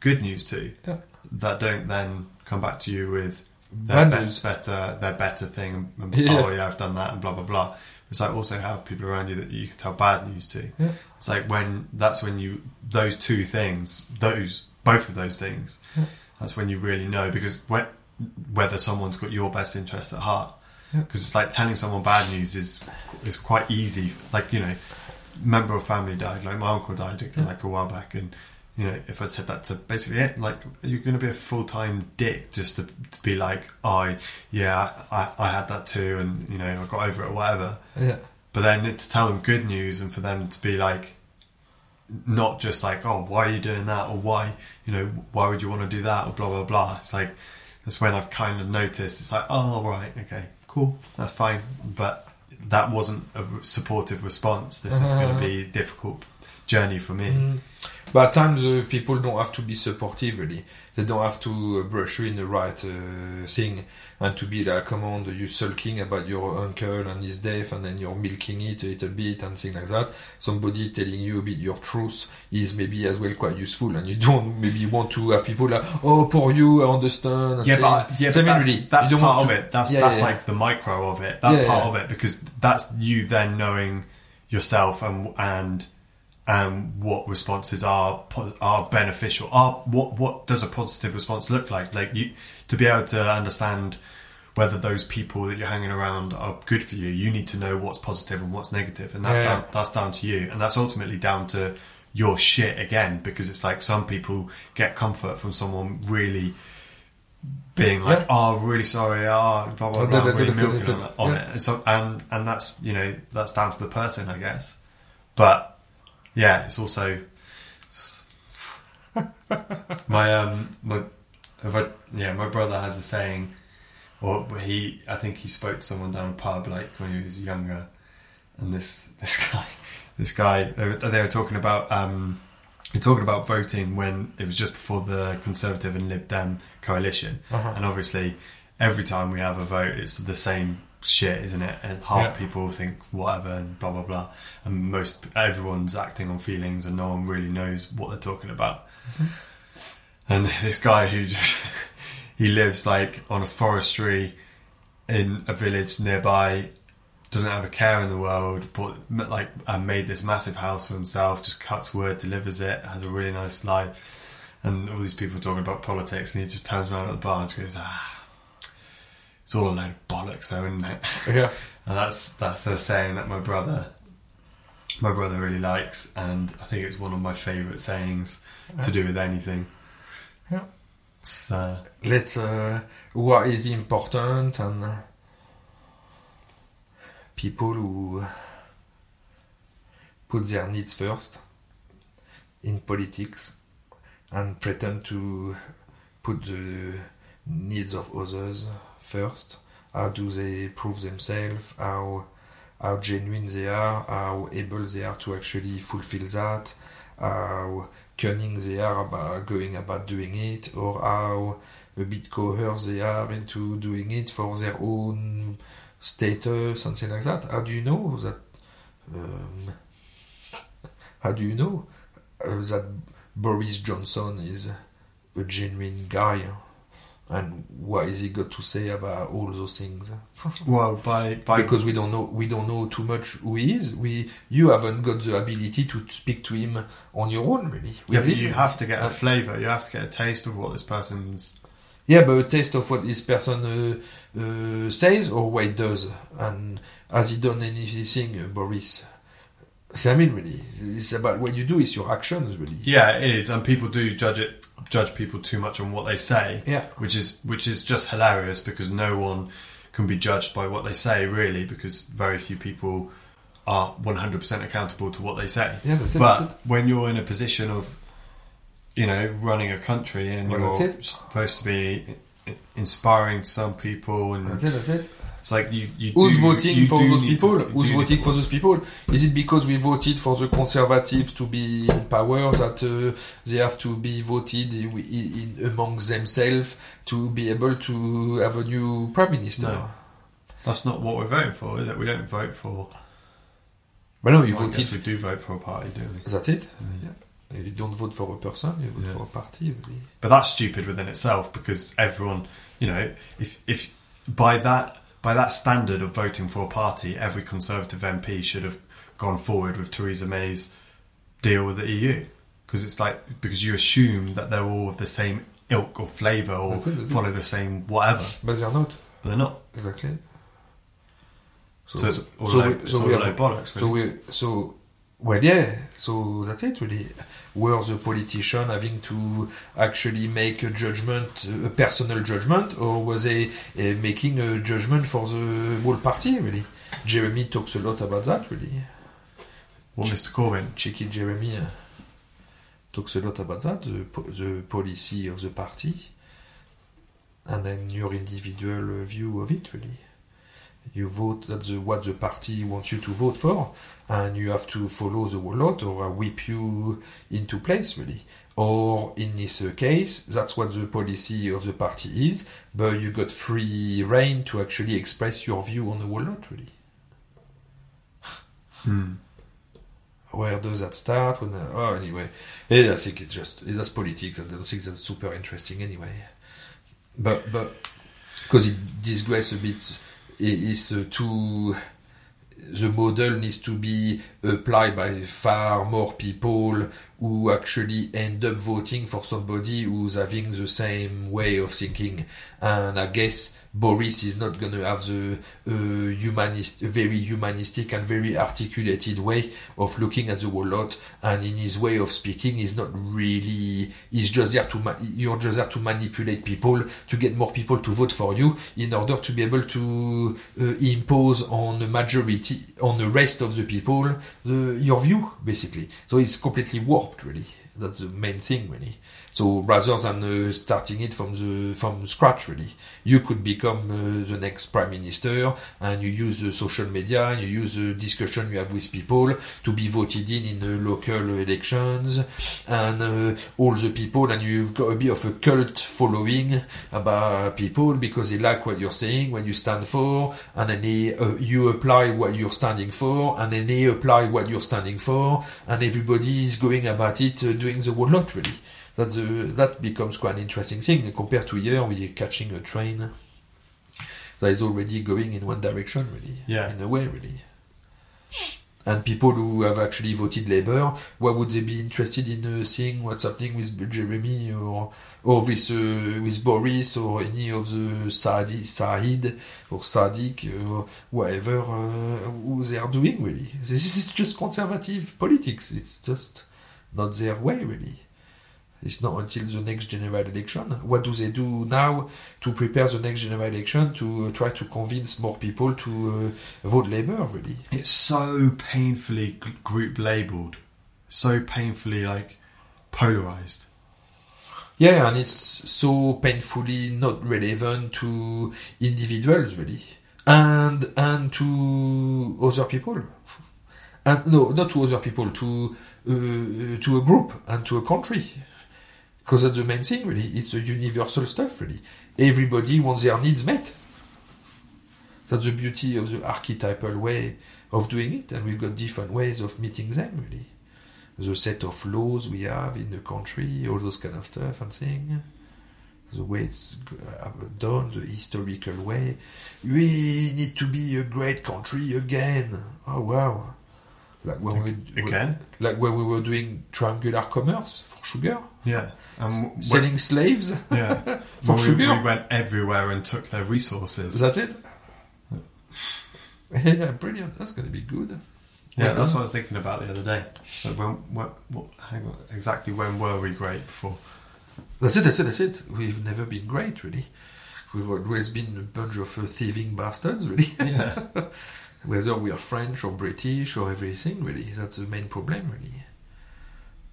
good news to. Yeah. That don't then come back to you with their be- better their better thing. And, Yeah. Oh yeah, I've done that and blah blah blah. It's like also have people around you that you can tell bad news to. Yeah. It's like when that's when you those two things, those both of those things, that's when you really know because when, whether someone's got your best interest at heart. Yeah. Because it's like telling someone bad news is is quite easy. Like you know, member of family died. Like my uncle died Yeah. like a while back, and you know, if I said that to basically it, like you're going to be a full time dick just to, to be like, oh yeah, I, I had that too, and you know, I got over it, or whatever. yeah But then to tell them good news and for them to be like, not just like, oh, why are you doing that? Or why, you know, why would you want to do that? Or blah, blah, blah. It's like, that's when I've kind of noticed, it's like, oh, right, okay, cool, that's fine. But that wasn't a supportive response. This is going to be a difficult journey for me. Mm. But at times uh, people don't have to be supportive really. They don't have to uh, brush you in the right uh, thing and to be like, come on, you sulking about your uncle and his death and then you're milking it a little bit and things like that. Somebody telling you a bit your truth is maybe as well quite useful and you don't maybe want to have people like, oh, poor you, I understand. and Yeah, but, yeah, So, but I mean, that's, really, that's part of it. That's Yeah, that's yeah, like the micro of it. That's Yeah, part yeah. of it because that's you then knowing yourself and and and what responses are are beneficial. Are what what does a positive response look like? Like you to be able to understand whether those people that you're hanging around are good for you. You need to know what's positive and what's negative, and that's Yeah. down that's down to you, and that's ultimately down to your shit again because it's like some people get comfort from someone really being like, Yeah. "Oh, really sorry," ah, oh, blah blah blah, that's really milking on, it. on Yeah. it. And so, and and that's you know that's down to the person, I guess. But yeah, it's also my um my I, yeah my brother has a saying, or he I think he spoke to someone down a pub like when he was younger, and this this guy this guy they were, they were talking about um they're talking about voting when it was just before the Conservative and Lib Dem coalition, Uh-huh. and obviously every time we have a vote, it's the same shit, isn't it? And half Yeah. people think whatever and blah blah blah, and most everyone's acting on feelings, and no one really knows what they're talking about. And this guy who just he lives like on a forestry in a village nearby, doesn't have a care in the world, but like uh, made this massive house for himself, just cuts wood, delivers it, has a really nice life, and all these people talking about politics, and he just turns around at the bar and just goes, ah, it's all a load of bollocks, though, isn't it? Yeah. And that's that's a saying that my brother my brother really likes and I think it's one of my favourite sayings to do with anything. Yeah. It's, uh, let's uh, what is important and uh, people who put their needs first in politics and pretend to put the needs of others first how do they prove themselves how how genuine they are how able they are to actually fulfill that how cunning they are about going about doing it, or how a bit coerced they are into doing it for their own status, something like that. How do you know that? Um, how do you know uh, that Boris Johnson is a genuine guy? And what is he got to say about all those things? Well, by by because we don't know we don't know too much who he is. We you haven't got the ability to speak to him on your own, really. yeah, but him. you have to get a Uh, flavour. You have to get a taste of what this person's. Yeah, but a taste of what this person uh, uh, says or what he does, and has he done anything, uh, Boris? I mean, really, it's about what you do. It's your actions, really. Yeah, it is, and people do judge it, judge people too much on what they say. Yeah. which is which is just hilarious because no one can be judged by what they say, really, because very few people are one hundred percent accountable to what they say. Yeah, it, but when you're in a position of, you know, running a country and Well, you're supposed to be inspiring some people, and That's it. That's it. It's like you, you Who's do- voting you for those people? to- Who's voting for those people? Is it because we voted for the conservatives to be in power that uh, they have to be voted in, in, among themselves to be able to have a new prime minister? No. That's not what we're voting for, is it? We don't vote for. But no, you well, voted. we do vote for a party, don't we? Is that it? Yeah. You don't vote for a person, you vote Yeah. for a party. Really. But that's stupid within itself because everyone, you know, if if by that by that standard of voting for a party, every Conservative MP should have gone forward with Theresa May's deal with the EU because it's like because you assume that they're all of the same ilk or flavour or That's it, that's it. follow the same whatever, But they're not. but they're not. Exactly. So, it's all, so low, we- so we have- bollocks. So we so well yeah so that's it really were the politician having to actually make a judgment a personal judgment or was they uh, making a judgment for the whole party really? Jeremy talks a lot about that really. What Mr Corbyn? cheeky Jeremy uh, talks a lot about that the, po- the policy of the party and then your individual view of it really you vote that the what the party wants you to vote for and you have to follow the whole lot or whip you into place really or in this case that's what the policy of the party is but you got free reign to actually express your view on the whole lot really Hmm. where does that start? When uh, oh, anyway, I think it's just that's politics. I don't think that's super interesting anyway. But but because it disgrace a bit, it is uh, too. The model needs to be applied by far more people who actually end up voting for somebody who's having the same way of thinking. And I guess Boris is not going to have the uh, humanist, very humanistic and very articulated way of looking at the whole lot. And in his way of speaking, is not really. He's just there to. Ma- you're just there to manipulate people to get more people to vote for you in order to be able to uh, impose on the majority, on the rest of the people, the, your view basically. So it's completely warped, really. That's the main thing, really. So rather than uh, starting it from the from scratch, really, you could become uh, the next prime minister, and you use the social media, and you use the discussion you have with people to be voted in in the local elections, and uh, all the people, and you've got a bit of a cult following about people because they like what you're saying, what you stand for, and then they, uh, you apply what you're standing for, and then they apply what you're standing for, and everybody is going about it, uh, doing the whole lot really. That the, that becomes quite an interesting thing compared to here, we're catching a train that is already going in one direction, really. Yeah. In a way, really. And people who have actually voted Labour, why would they be interested in uh, seeing what's happening with Jeremy or or with uh, with Boris or any of the Saadi, Said or Sadiq or whatever uh, who they are doing really? This is just conservative politics. It's just not their way really. It's not until the next general election. What do they do now to prepare the next general election to uh, try to convince more people to uh, vote Labour? Really, It's so painfully group labelled, so painfully like polarized. yeah, and it's so painfully not relevant to individuals really, and and to other people, and no, not to other people, to uh, to a group and to a country. Because that's the main thing, really. It's a universal stuff, really. Everybody wants their needs met. That's the beauty of the archetypal way of doing it, and we've got different ways of meeting them, really. The set of laws we have in the country, all those kind of stuff and thing. The way it's uh, done, the historical way. We need to be a great country again. Oh wow! Like when we Again? like when we were doing triangular commerce for sugar, Yeah. And w- when- selling slaves. yeah. For we, sugar. we went everywhere and took their resources. That's it. yeah, brilliant. That's going to be good. Yeah, that's what I was thinking about the other day. So when, what, what, hang on, exactly when were we great before? That's it. That's it. That's it. We've never been great, really. We've always been a bunch of uh, thieving bastards, really. Yeah. Whether we are French or British or everything, really. That's the main problem, really.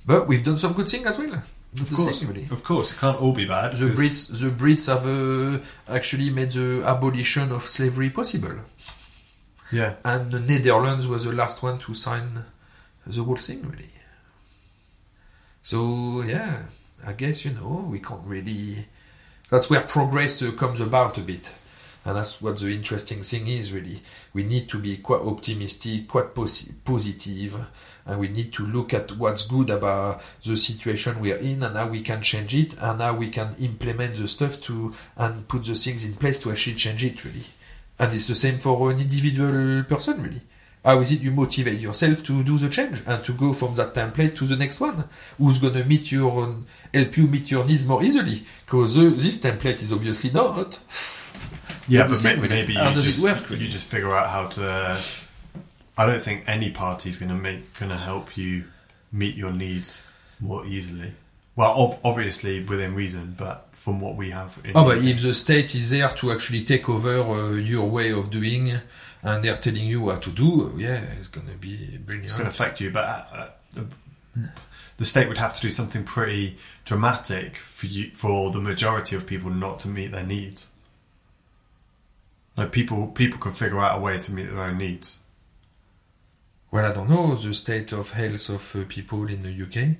But we've done some good thing as well. Of The course, thing, really. of course, it can't all be bad. The Brits, the Brits have uh, actually made the abolition of slavery possible, Yeah, and the Netherlands was the last one to sign the whole thing, really. So yeah, I guess you know we can't really. That's where progress uh, comes about a bit, and that's what the interesting thing is. Really, we need to be quite optimistic, quite posi- positive, and we need to look at what's good about the situation we are in and how we can change it, and how we can implement the stuff to and put the things in place to actually change it. Really, and it's the same for an individual person. Really. How is it you motivate yourself to do the change and to go from that template to the next one? Who's gonna meet your help you meet your needs more easily? Because uh, this template is obviously not. yeah, But maybe, you just work, really? you just figure out how to. I don't think any party is going to make going to help you meet your needs more easily. Well, ov- obviously within reason, but from what we have. In Oh, but if the state is there to actually take over uh, your way of doing, and they're telling you what to do, uh, yeah, it's gonna be brilliant. it's going to affect you, but uh, uh, the, the state would have to do something pretty dramatic for you for the majority of people not to meet their needs. Like people, people can figure out a way to meet their own needs. Well, I don't know. The state of health of uh, people in the UK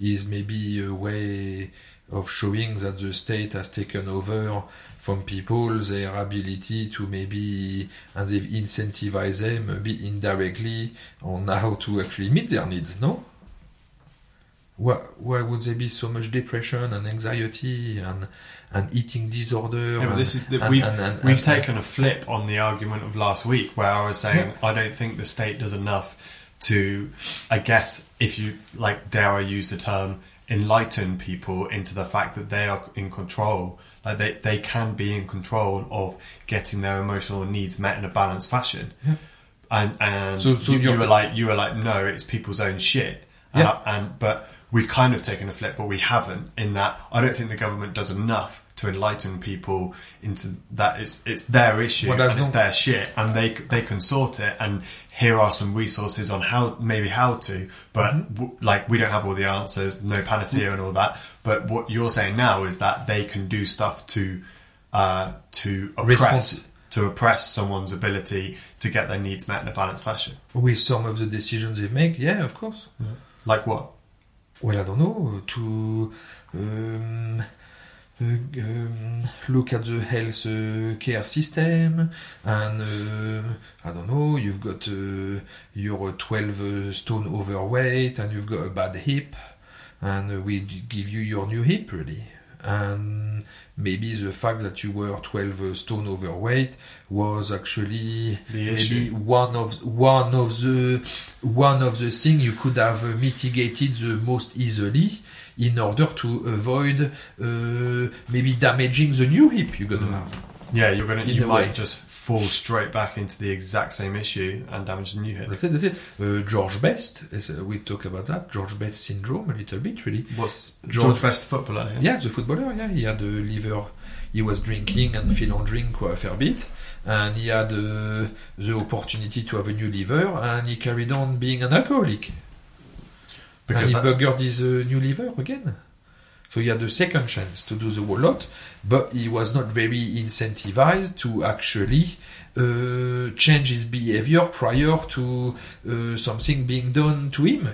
is maybe a way of showing that the state has taken over from people their ability to maybe and they've incentivized them bit indirectly on how to actually meet their needs. No. Why, why would there be so much depression and anxiety and and eating disorder? Yeah, but and- this is the, and- we've and- and- we've and- taken a flip on the argument of last week where I was saying I don't think the state does enough to, I guess, if you like, dare I use the term, enlighten people into the fact that they are in control. Like they they can be in control of getting their emotional needs met in a balanced fashion. And and So- so you, you were like you were like no, it's people's own shit. And, Yeah. I- and but we've kind of taken a flip, but we haven't. In that, I don't think the government does enough to enlighten people into that it's it's their issue Well, and it's their shit, and they they can sort it. And here are some resources on how maybe how to, but Mm-hmm. w- like we don't have all the answers, no panacea and all that. But what you're saying now is that they can do stuff to uh, to oppress. To oppress someone's ability to get their needs met in a balanced fashion. with some of the decisions they make, yeah, of course. Like what? Well, I don't know, to um, look at the health uh, care system, and uh, I don't know, you've got uh, you're 12 uh, stone overweight, and you've got a bad hip, and we give you your new hip, really. And maybe the fact that you were 12 uh, stone overweight was actually maybe one of one of the one of the thing you could have mitigated the most easily in order to avoid uh, maybe damaging the new hip you're gonna have. Yeah, you're gonna you might way. just fall straight back into the exact same issue and damage the new hip. That's it. That's it. Uh, George Best, is, uh, we talk about that. George Best syndrome a little bit, really. What's George- George, Best footballer? Yeah. Yeah, the footballer. Yeah, he had a liver. He was drinking and philandering quite a fair bit, and he had uh, the opportunity to have a new liver, and he carried on being an alcoholic. Because and he that- buggered his uh, new liver again. So he had a second chance to do the whole lot, but he was not very incentivized to actually uh, change his behavior prior to uh, something being done to him,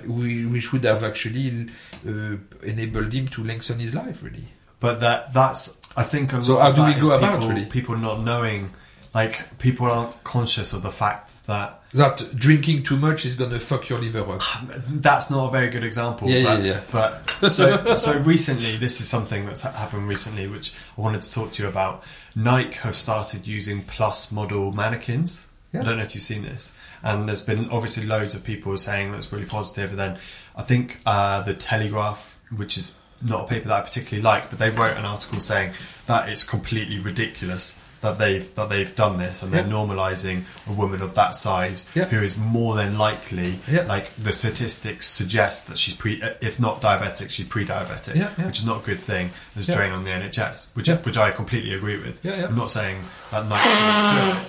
which would have actually uh, enabled him to lengthen his life, really. But that that's I think a So lot how of do we is go about, people, really? people not knowing, like people aren't conscious of the fact that That drinking too much is gonna fuck your liver up. that's not a very good example. Yeah, but, yeah, yeah. But so so recently, this is something that's happened recently, which I wanted to talk to you about. Nike have started using plus model mannequins. Yeah. I don't know if you've seen this. And there's been obviously loads of people saying that's really positive. And then I think uh, the Telegraph, which is not a paper that I particularly like, but they wrote an article saying that it's completely ridiculous that they've that they've done this and they're Yeah. normalising a woman of that size Yeah. who is more than likely Yeah. like the statistics suggest that she's pre if not diabetic she's pre-diabetic which is not a good thing there's drain on the NHS which which I completely agree with. I'm not saying that do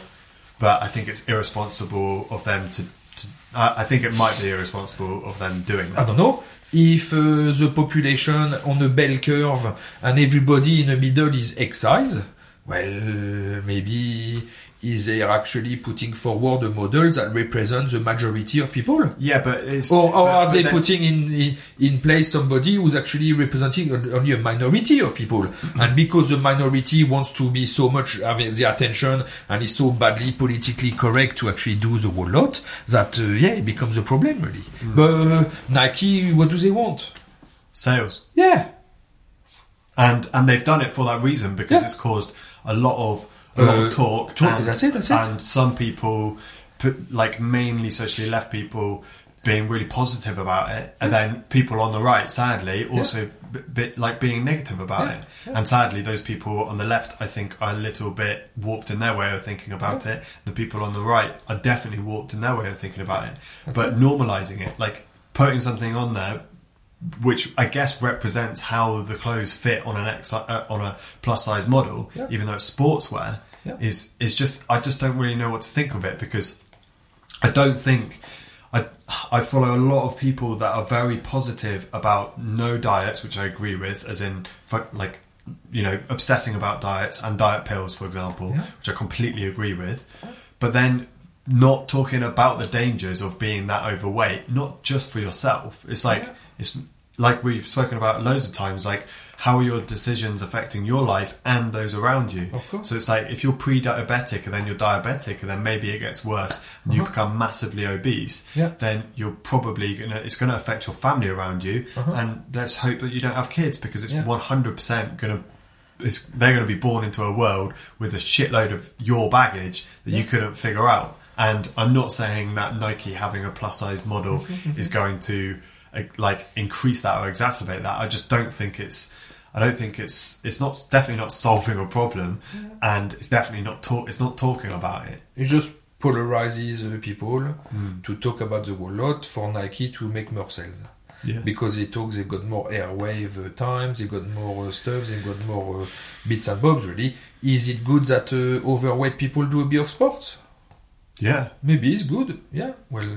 but I think it's irresponsible of them to, to I I think it might be irresponsible of them doing that I don't know. If uh, the population on a bell curve and everybody in the middle is excise, well, maybe is they actually putting forward a model that represents the majority of people? yeah but it's Or, or but- are but they then- putting in, in in place somebody who's actually representing only a minority of people? And because the minority wants to be so much having the attention and is so badly politically correct to actually do the whole lot that uh, yeah, it becomes a problem really. But uh, Nike, what do they want? sales Yeah, and and they've done it for that reason because Yeah. it's caused a lot of a lot Uh, of talk. talk, and, that's it, that's it. And some people, put, like mainly socially left people, being really positive about it, and then people on the right, sadly, also b- bit like being negative about Yeah, it. And sadly, those people on the left, I think, are a little bit warped in their way of thinking about it. The people on the right are definitely warped in their way of thinking about it. but normalizing it, like putting something on there which I guess represents how the clothes fit on an X, uh, on a plus size model, Yeah. even though it's sportswear, Yeah. is is just I just don't really know what to think of it because I don't think I I follow a lot of people that are very positive about no diets, which I agree with, as in like you know obsessing about diets and diet pills, for example, Yeah. which I completely agree with, but then not talking about the dangers of being that overweight, not just for yourself. It's like Yeah. it's like we've spoken about loads of times, like how are your decisions affecting your life and those around you? Of course. So it's like if you're pre-diabetic and then you're diabetic and then maybe it gets worse and you Uh-huh. become massively obese, Yeah. then you're probably gonna it's gonna affect your family around you. Uh-huh. And let's hope that you don't have kids because it's one hundred percent gonna it's, they're going to be born into a world with a shitload of your baggage that you couldn't figure out. And I'm not saying that Nike having a plus size model Mm-hmm. is going to like increase that or exacerbate that. I just don't think it's. I don't think it's. It's not definitely not solving a problem, and it's definitely not talk. It's not talking about it. it just polarizes uh, people Hmm. to talk about the whole lot for Nike to make more sales. Yeah. because they talk they got more airwave uh, times, they got more uh, stuff, they got more uh, bits and bobs. Really, is it good that uh, overweight people do a bit of sports? Yeah, Maybe it's good. Yeah. Well,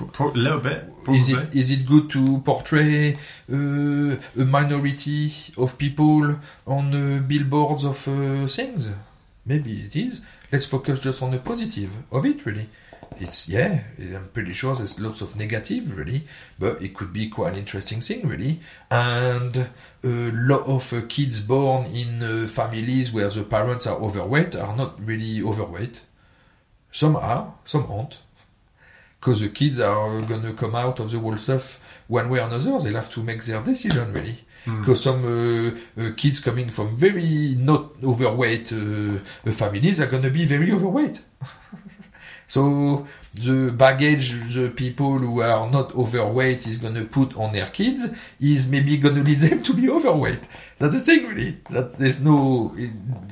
a little bit. Probably. is it is it good to portray uh, a minority of people on uh, billboards of uh, things? Maybe it is. Let's focus just on the positive of it. Really, it's yeah. I'm pretty sure there's lots of negative, really, but it could be quite an interesting thing, really. And a lot of uh, kids born in uh, families where the parents are overweight are not really overweight. Some are, some aren't because the kids are gonna come out of the whole stuff one way or another. They'll have to make their decision really. Because some uh, uh, kids coming from very not overweight uh, families are gonna be very overweight. so the baggage the people who are not overweight is gonna put on their kids is maybe gonna lead them to be overweight. That's the thing really. That there's no it,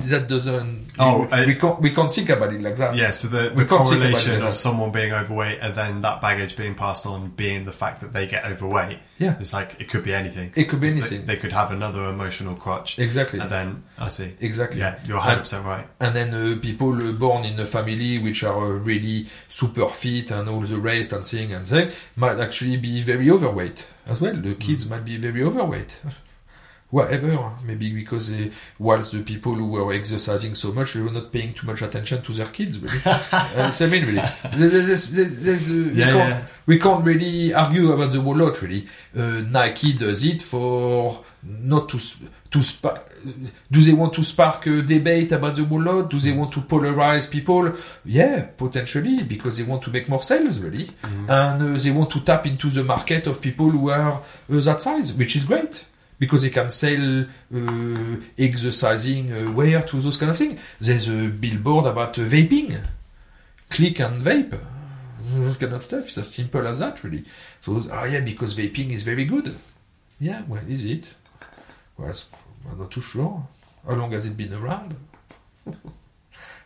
that doesn't. Oh, we, we can't we can't think about it like that. Yeah, so the, the can't think about correlation of someone being overweight and then that baggage being passed on being the fact that they get overweight. Yeah. It's like, it could be anything. It could be anything. They, could have another emotional crutch. Exactly. And then, I see. Exactly. Yeah, you're 100% right. And then uh, people uh, born in a family which are uh, really super fit and all the rest and thing and thing might actually be very overweight as well. The kids might be very overweight. whatever. Maybe because they, whilst the people who were exercising so much, they were not paying too much attention to their kids. Really, uh, I mean, really, there's, there's, there's, uh, we, can't, yeah. we can't really argue about the whole lot. Really, uh, Nike does it for not to to spark. Do they want to spark a debate about the whole lot? Do they want to polarize people? Yeah, potentially because they want to make more sales, really, and uh, they want to tap into the market of people who are uh, that size, which is great because they can sell uh, exercising uh, wear to those kind of things. There's a billboard about uh, vaping, click and vape, those kind of stuff. It's as simple as that, really. So, ah, yeah, because vaping is very good. Yeah, well, is it? Well, I'm not too sure. How long has it been around?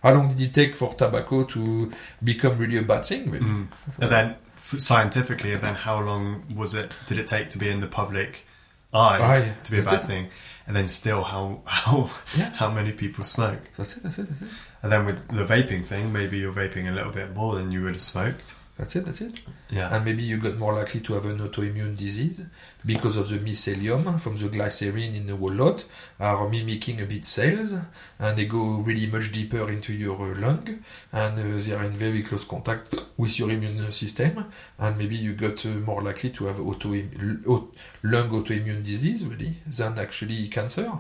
How long did it take for tobacco to become really a bad thing? Really? Mm. And then scientifically, and then how long was it? Did it take to be in the public Aye. to be a That's bad it. thing? And then still, how how Yeah. how many people smoke? That's it. That's it. That's it. And then with the vaping thing, maybe you're vaping a little bit more than you would have smoked. That's it. That's it. Yeah. and maybe you got more likely to have an autoimmune disease because of the mycelium from the glycerin in the whole lot are mimicking a bit cells and they go really much deeper into your uh, lung and uh, they are in very close contact with your immune system and maybe you got uh, more likely to have lung autoimmune disease really than actually cancer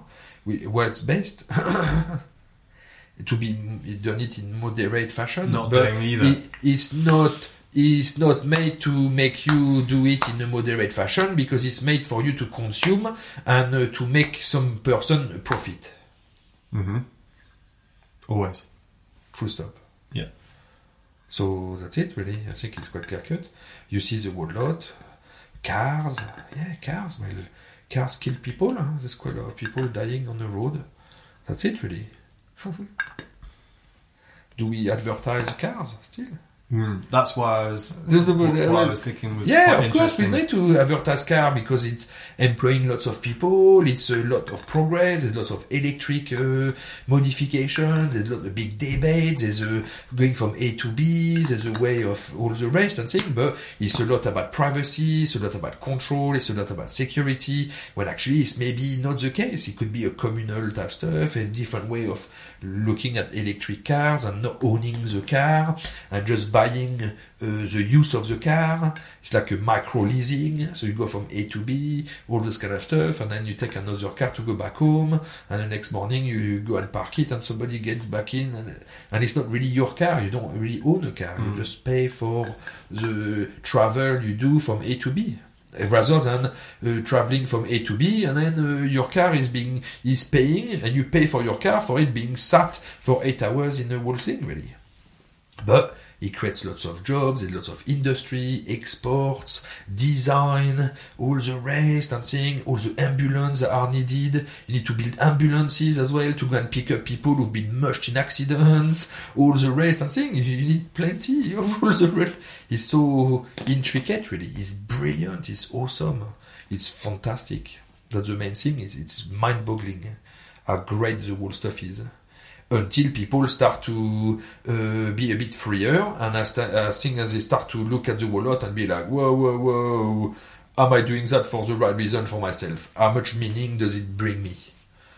We- what's best to be done it in moderate fashion Not but it- it's not it's not made to make you do it in a moderate fashion because it's made for you to consume and uh, to make some person profit. hmm Always. Full stop. Yeah. So that's it, really. I think it's quite clear cut. You see the whole lot. Cars, yeah, cars. Well, cars kill people. Huh? There's quite a lot of people dying on the road. That's it, really. Do we advertise cars still? Mm. That's why I was. The- the- what, what I was thinking was Yeah, of course, we need to advertise car because it's employing lots of people. It's a lot of progress. There's lots of electric uh, modifications. There's a lot of big debates. There's a going from A to B. There's a way of all the rest and things. But it's a lot about privacy. It's a lot about control. It's a lot about security. When actually it's maybe not the case. It could be a communal type stuff, a different way of looking at electric cars and not owning the car and just buying uh, the use of the car. It's like a micro leasing. So you go from A to B, all this kind of stuff, and then you take another car to go back home, and the next morning you go and park it, and somebody gets back in, and, and it's not really your car. You don't really own a car. You just pay for the travel you do from A to B rather than uh, traveling from A to B and then uh, your car is being is paying and you pay for your car for it being sat for eight hours in the whole thing really but it creates lots of jobs, there's lots of industry, exports, design, all the rest and thing, all the ambulances are needed. You need to build ambulances as well to go and pick up people who've been mushed in accidents, all the rest and thing. You need plenty of all the rest. It's so intricate really. It's brilliant, it's awesome, it's fantastic. That's the main thing is it's mind boggling how great the whole stuff is until people start to uh, be a bit freer and as, th- as soon as they start to look at the whole lot and be like whoa whoa whoa am I doing that for the right reason for myself how much meaning does it bring me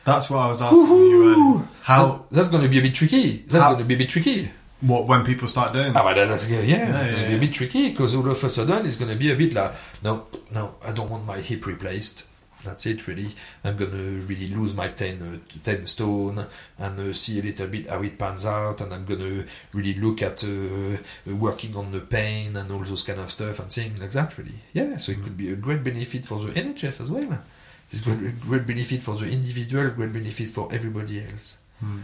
That's what I was asking you earlier. How that's, that's going to be a bit tricky that's How- going to be a bit tricky what when people start doing Ah, that? but that's yeah, yeah, Yeah, it's yeah, gonna be yeah. a bit tricky because all of a sudden it's gonna be a bit like no, no, I don't want my hip replaced. That's it, really. I'm gonna really lose my 10, uh, 10 stone and uh, see a little bit how it pans out, and I'm gonna really look at uh, working on the pain and all those kind of stuff and things like that, really. Yeah, so it could be a great benefit for the NHS as well. It's great, great benefit for the individual, great benefit for everybody else. Hmm.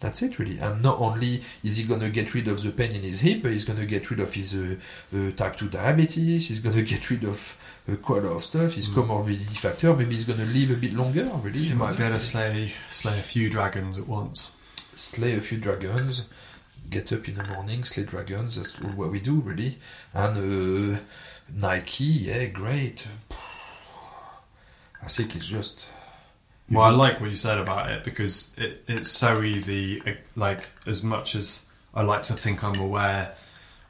That's it, really. And not only is he going to get rid of the pain in his hip, but he's going to get rid of his uh, uh, type 2 diabetes, he's going to get rid of uh, quite a lot of stuff, his comorbidity factor, maybe he's going to live a bit longer, really. You might be able to slay slay a few dragons at once. Slay a few dragons, get up in the morning, slay dragons, that's all what we do, really. And uh, Nike, yeah, great. I think it's just. Well, I like what you said about it because it, it's so easy. Like as much as I like to think I'm aware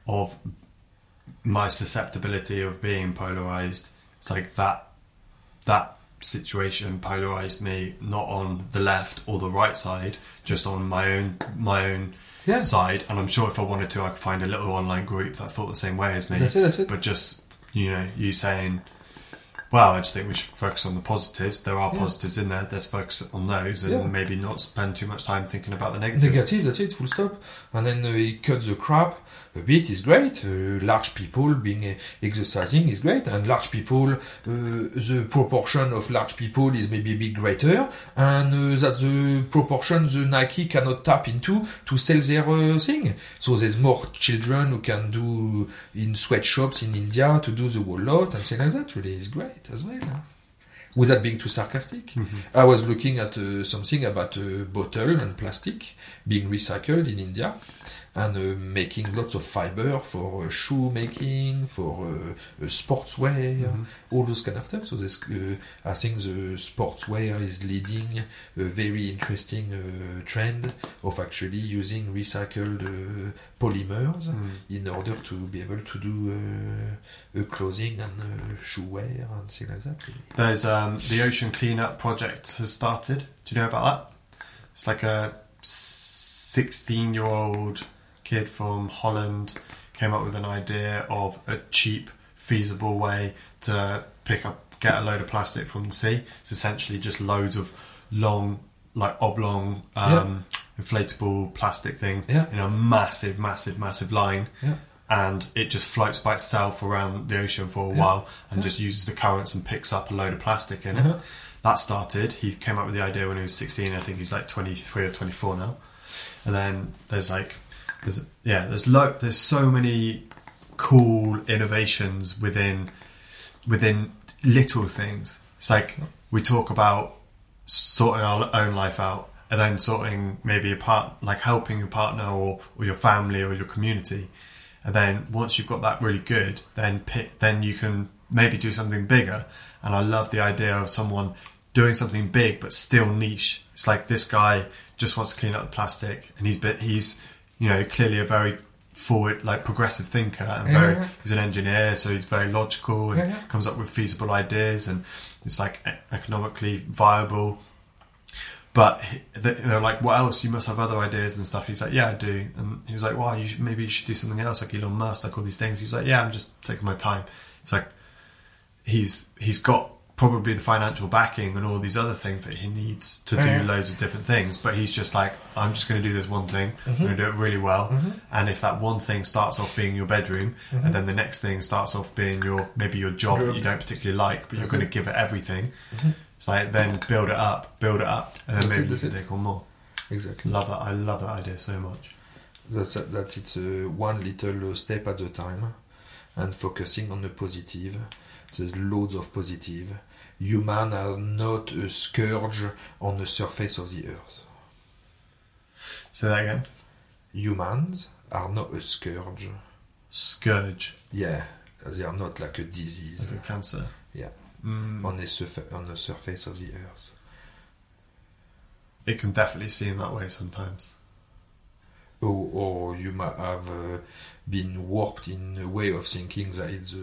of my susceptibility of being polarized, it's like that that situation polarized me not on the left or the right side, just on my own my own Yeah. side. And I'm sure if I wanted to, I could find a little online group that thought the same way as me. That's it, that's it. But just you know, you saying, "Well, I just think we should focus on the positives. There are Yeah. positives in there. Let's focus on those, and Yeah. maybe not spend too much time thinking about the negatives." Negative, that's it, full stop. And then uh, he cuts the crap a bit, is great. Uh, large people being uh, exercising is great, and large people, uh, the proportion of large people is maybe a bit greater, and uh, that's the proportion the Nike cannot tap into to sell their uh, thing. So there's more children who can do in sweatshops in India to do the whole lot and things like that. Really, is great as well. huh? Without being too sarcastic, I was looking at uh, something about uh, bottle and plastic being recycled in India and uh, making lots of fiber for uh, shoe making, for uh, uh, sportswear, all those kind of stuff. So this, uh, I think the sportswear is leading a very interesting uh, trend of actually using recycled uh, polymers Mm. in order to be able to do clothing and uh, shoe wear and things like that. There's um, the Ocean Cleanup Project has started. Do you know about that? It's like a 16 year old kid from Holland came up with an idea of a cheap, feasible way to pick up, get a load of plastic from the sea. It's essentially just loads of long, like oblong, um, inflatable plastic things Yeah. in a massive, massive, massive line. Yeah. And it just floats by itself around the ocean for a Yeah. while and Yeah. just uses the currents and picks up a load of plastic in it. Uh-huh. That started. He came up with the idea when he was 16. I think he's like 23 or 24 now. And then there's like, there's yeah, there's lo- there's so many cool innovations within within little things. It's like we talk about sorting our own life out and then sorting maybe a part like helping your partner or, or your family or your community. And then once you've got that really good then pick, then you can maybe do something bigger. And i love the idea of someone doing something big but still niche. It's like this guy just wants to clean up the plastic and he's bit he's you know clearly a very forward like progressive thinker and Yeah, very he's an engineer so he's very logical and Yeah, comes up with feasible ideas and it's like economically viable but he- they- they're like, "What else? You must have other ideas and stuff." He's like, "Yeah, I do." And he was like, "Well, you should, maybe you should do something else, like Elon Musk, like all these things." He's like, "Yeah, I'm just taking my time." It's like he's he's got probably the financial backing and all these other things that he needs to do oh, Yeah. loads of different things. But he's just like, "I'm just going to do this one thing. I'm mm-hmm. going to do it really well." Mm-hmm. And if that one thing starts off being your bedroom, mm-hmm. and then the next thing starts off being your maybe your job that you don't particularly like, but you're going to give it everything. It's like then build it up, build it up, and then maybe you can take on more. Exactly. Love that. I love that idea so much. That's that it's uh, one little step at a time and focusing on the positive. There's loads of positive. Humans are not a scourge on the surface of the earth. Say that again. Humans are not a scourge. Scourge, Yeah, they are not like a disease like a cancer. Yeah. Mm. on the, surf- on the surface of the earth. It can definitely seem that way sometimes. Or, or you might have uh, been warped in a way of thinking that it's uh,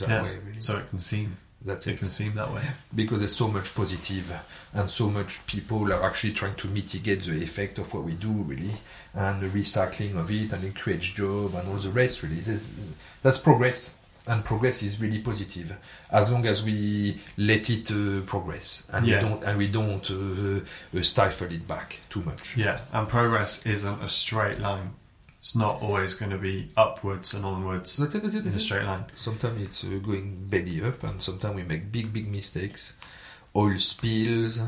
that yeah. way, really. So it can seem that it it. can seem that way. because there's so much positive and so much people are actually trying to mitigate the effect of what we do really and the recycling of it and it creates job and all the rest really There's- that's progress and progress is really positive as long as we let it uh, progress and Yeah. we don't and we don't uh, uh, stifle it back too much Yeah, and progress isn't a straight line. It's not always going to be upwards and onwards that's it, that's it, in a straight line. Sometimes it's uh, going belly up, and sometimes we make big, big mistakes. Oil spills,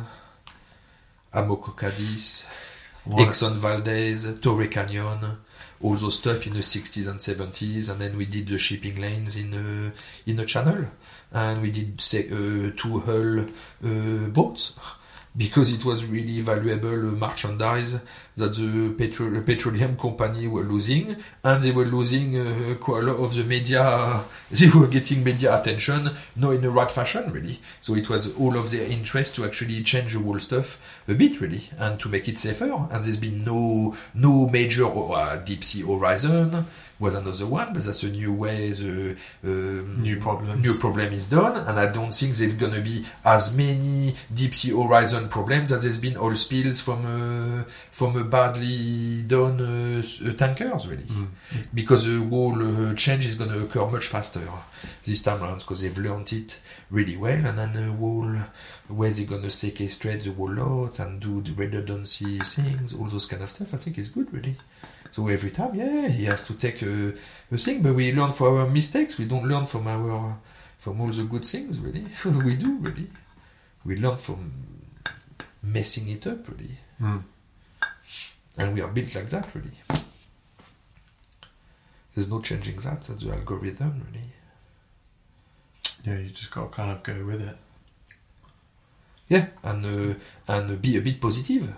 Amoco Cadiz, Exxon Valdez, Torrey Canyon, all those stuff in the 60s and 70s, and then we did the shipping lanes in uh, in the channel, and we did say uh, two hull uh, boats because it was really valuable merchandise that the petro- petroleum company were losing, and they were losing uh, quite a lot of the media. They were getting media attention, not in the right fashion, really. So it was all of their interest to actually change the whole stuff a bit, really, and to make it safer. And there's been no no major uh, deep sea horizon. Was another one, but that's a new way the um, New problems. new problem is done, and I don't think there's gonna be as many deep sea horizon problems as there's been oil spills from uh, from a badly done uh, uh, tankers really, Mm. because the whole uh, change is gonna occur much faster this time around because they've learned it really well, and then the whole where they're gonna sequestrate the whole lot and do the redundancy things, all those kind of stuff. I think is good really. So every time, yeah, he has to take a, a thing, but we learn from our mistakes. We don't learn from our from all the good things, really. we do, really. We learn from messing it up, really. Mm. And we are built like that, really. There's no changing that. That's the algorithm, really. Yeah, you just got to kind of go with it. Yeah, and uh, and uh, be a bit positive.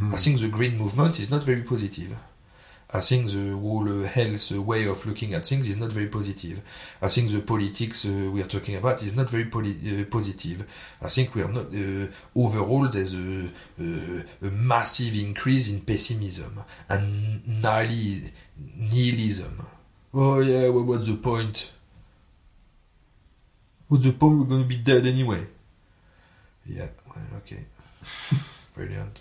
Mm. I think the green movement is not very positive. I think the whole uh, health way of looking at things is not very positive. I think the politics uh, we are talking about is not very uh, positive. I think we are not overall. There's a, a, a massive increase in pessimism and nihilism. Oh yeah, well, what's the point? What's the point? We're going to be dead anyway. Yeah, well, okay, brilliant.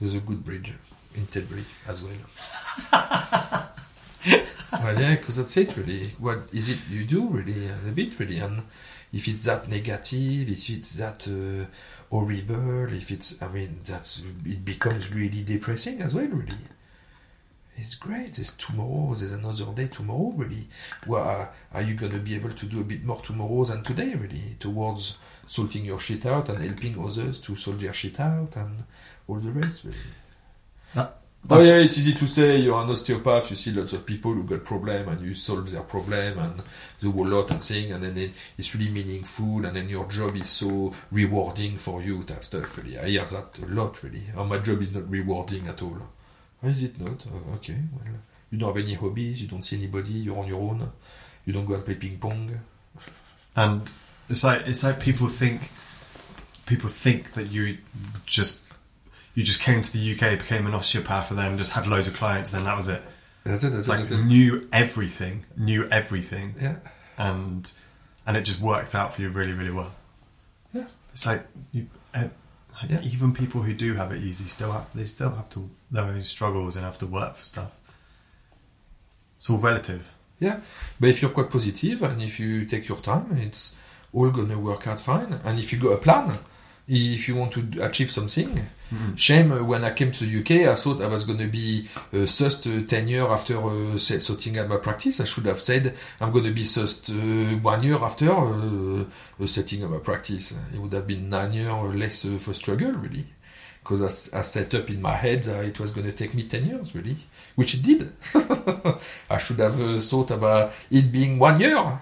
There's a good bridge in Tilbury as well. well, yeah, because that's it really. What is it you do really? A bit really, and if it's that negative, if it's that uh, horrible, if it's, I mean, that's it becomes really depressing as well, really. It's great. There's tomorrow. There's another day tomorrow. Really, well, uh, are you gonna be able to do a bit more tomorrow than today? Really, towards sorting your shit out and helping others to sort their shit out and all the rest. Really. Oh yeah, it's easy to say you're an osteopath. You see lots of people who got problem and you solve their problem and the whole lot and thing, and then it- it's really meaningful, and then your job is so rewarding for you. That stuff really, I hear that a lot really. Oh, my job is not rewarding at all. Why is it not? Uh, okay, well, you don't have any hobbies. You don't see anybody. You're on your own. You don't go and play ping pong. And it's like it's like people think people think that you just you just came to the UK, became an osteopath, and then just had loads of clients. Then that was it. That's it. That's It's like knew everything, knew everything, Yeah. and and it just worked out for you really, really well. Yeah. It's like you, uh, like Yeah. even people who do have it easy still have they still have to their own struggles and have to work for stuff. It's all relative. Yeah, but if you're quite positive and if you take your time, it's all gonna work out fine. And if you got a plan, if you want to achieve something, shame uh, when I came to the UK, I thought I was gonna be uh, just uh, ten years after uh, se- sorting out my practice. I should have said I'm gonna be just uh, one year after uh, uh, setting up my practice. It would have been nine years less of a struggle, really. Because I set up in my head that it was going to take me 10 years, really. Which it did. I should have uh, thought about it being one year.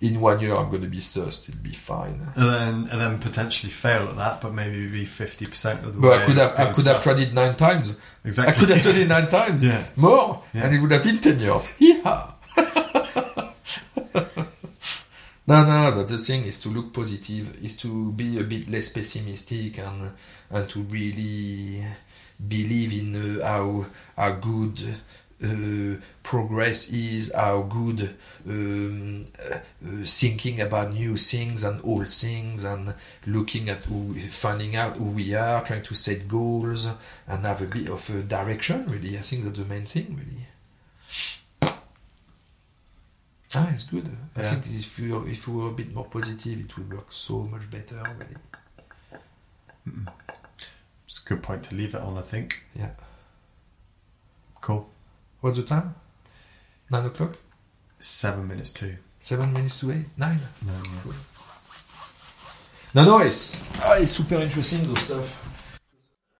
In one year, I'm going to be sussed. It'll be fine. And then and then potentially fail at that, but maybe be fifty percent of the But way. I could have, I could have tried it nine times. Exactly. I could have tried it nine times. Yeah. More. Yeah. And it would have been 10 years. Yeah. no, no, that's the thing is to look positive, is to be a bit less pessimistic and, and to really believe in uh, how, how good uh, progress is, how good um, uh, uh, thinking about new things and old things and looking at who, finding out who we are, trying to set goals and have a bit of a direction. Really, I think that's the main thing. Really. Ah, it's good. I think if you if you were a bit more positive, it would work so much better. Really. It's a good point to leave it on. I think. Yeah. Cool. What's the time? Nine o'clock. Seven minutes to. Seven minutes to eight. Nine. No, No, no, it's ah, it's super interesting those stuff.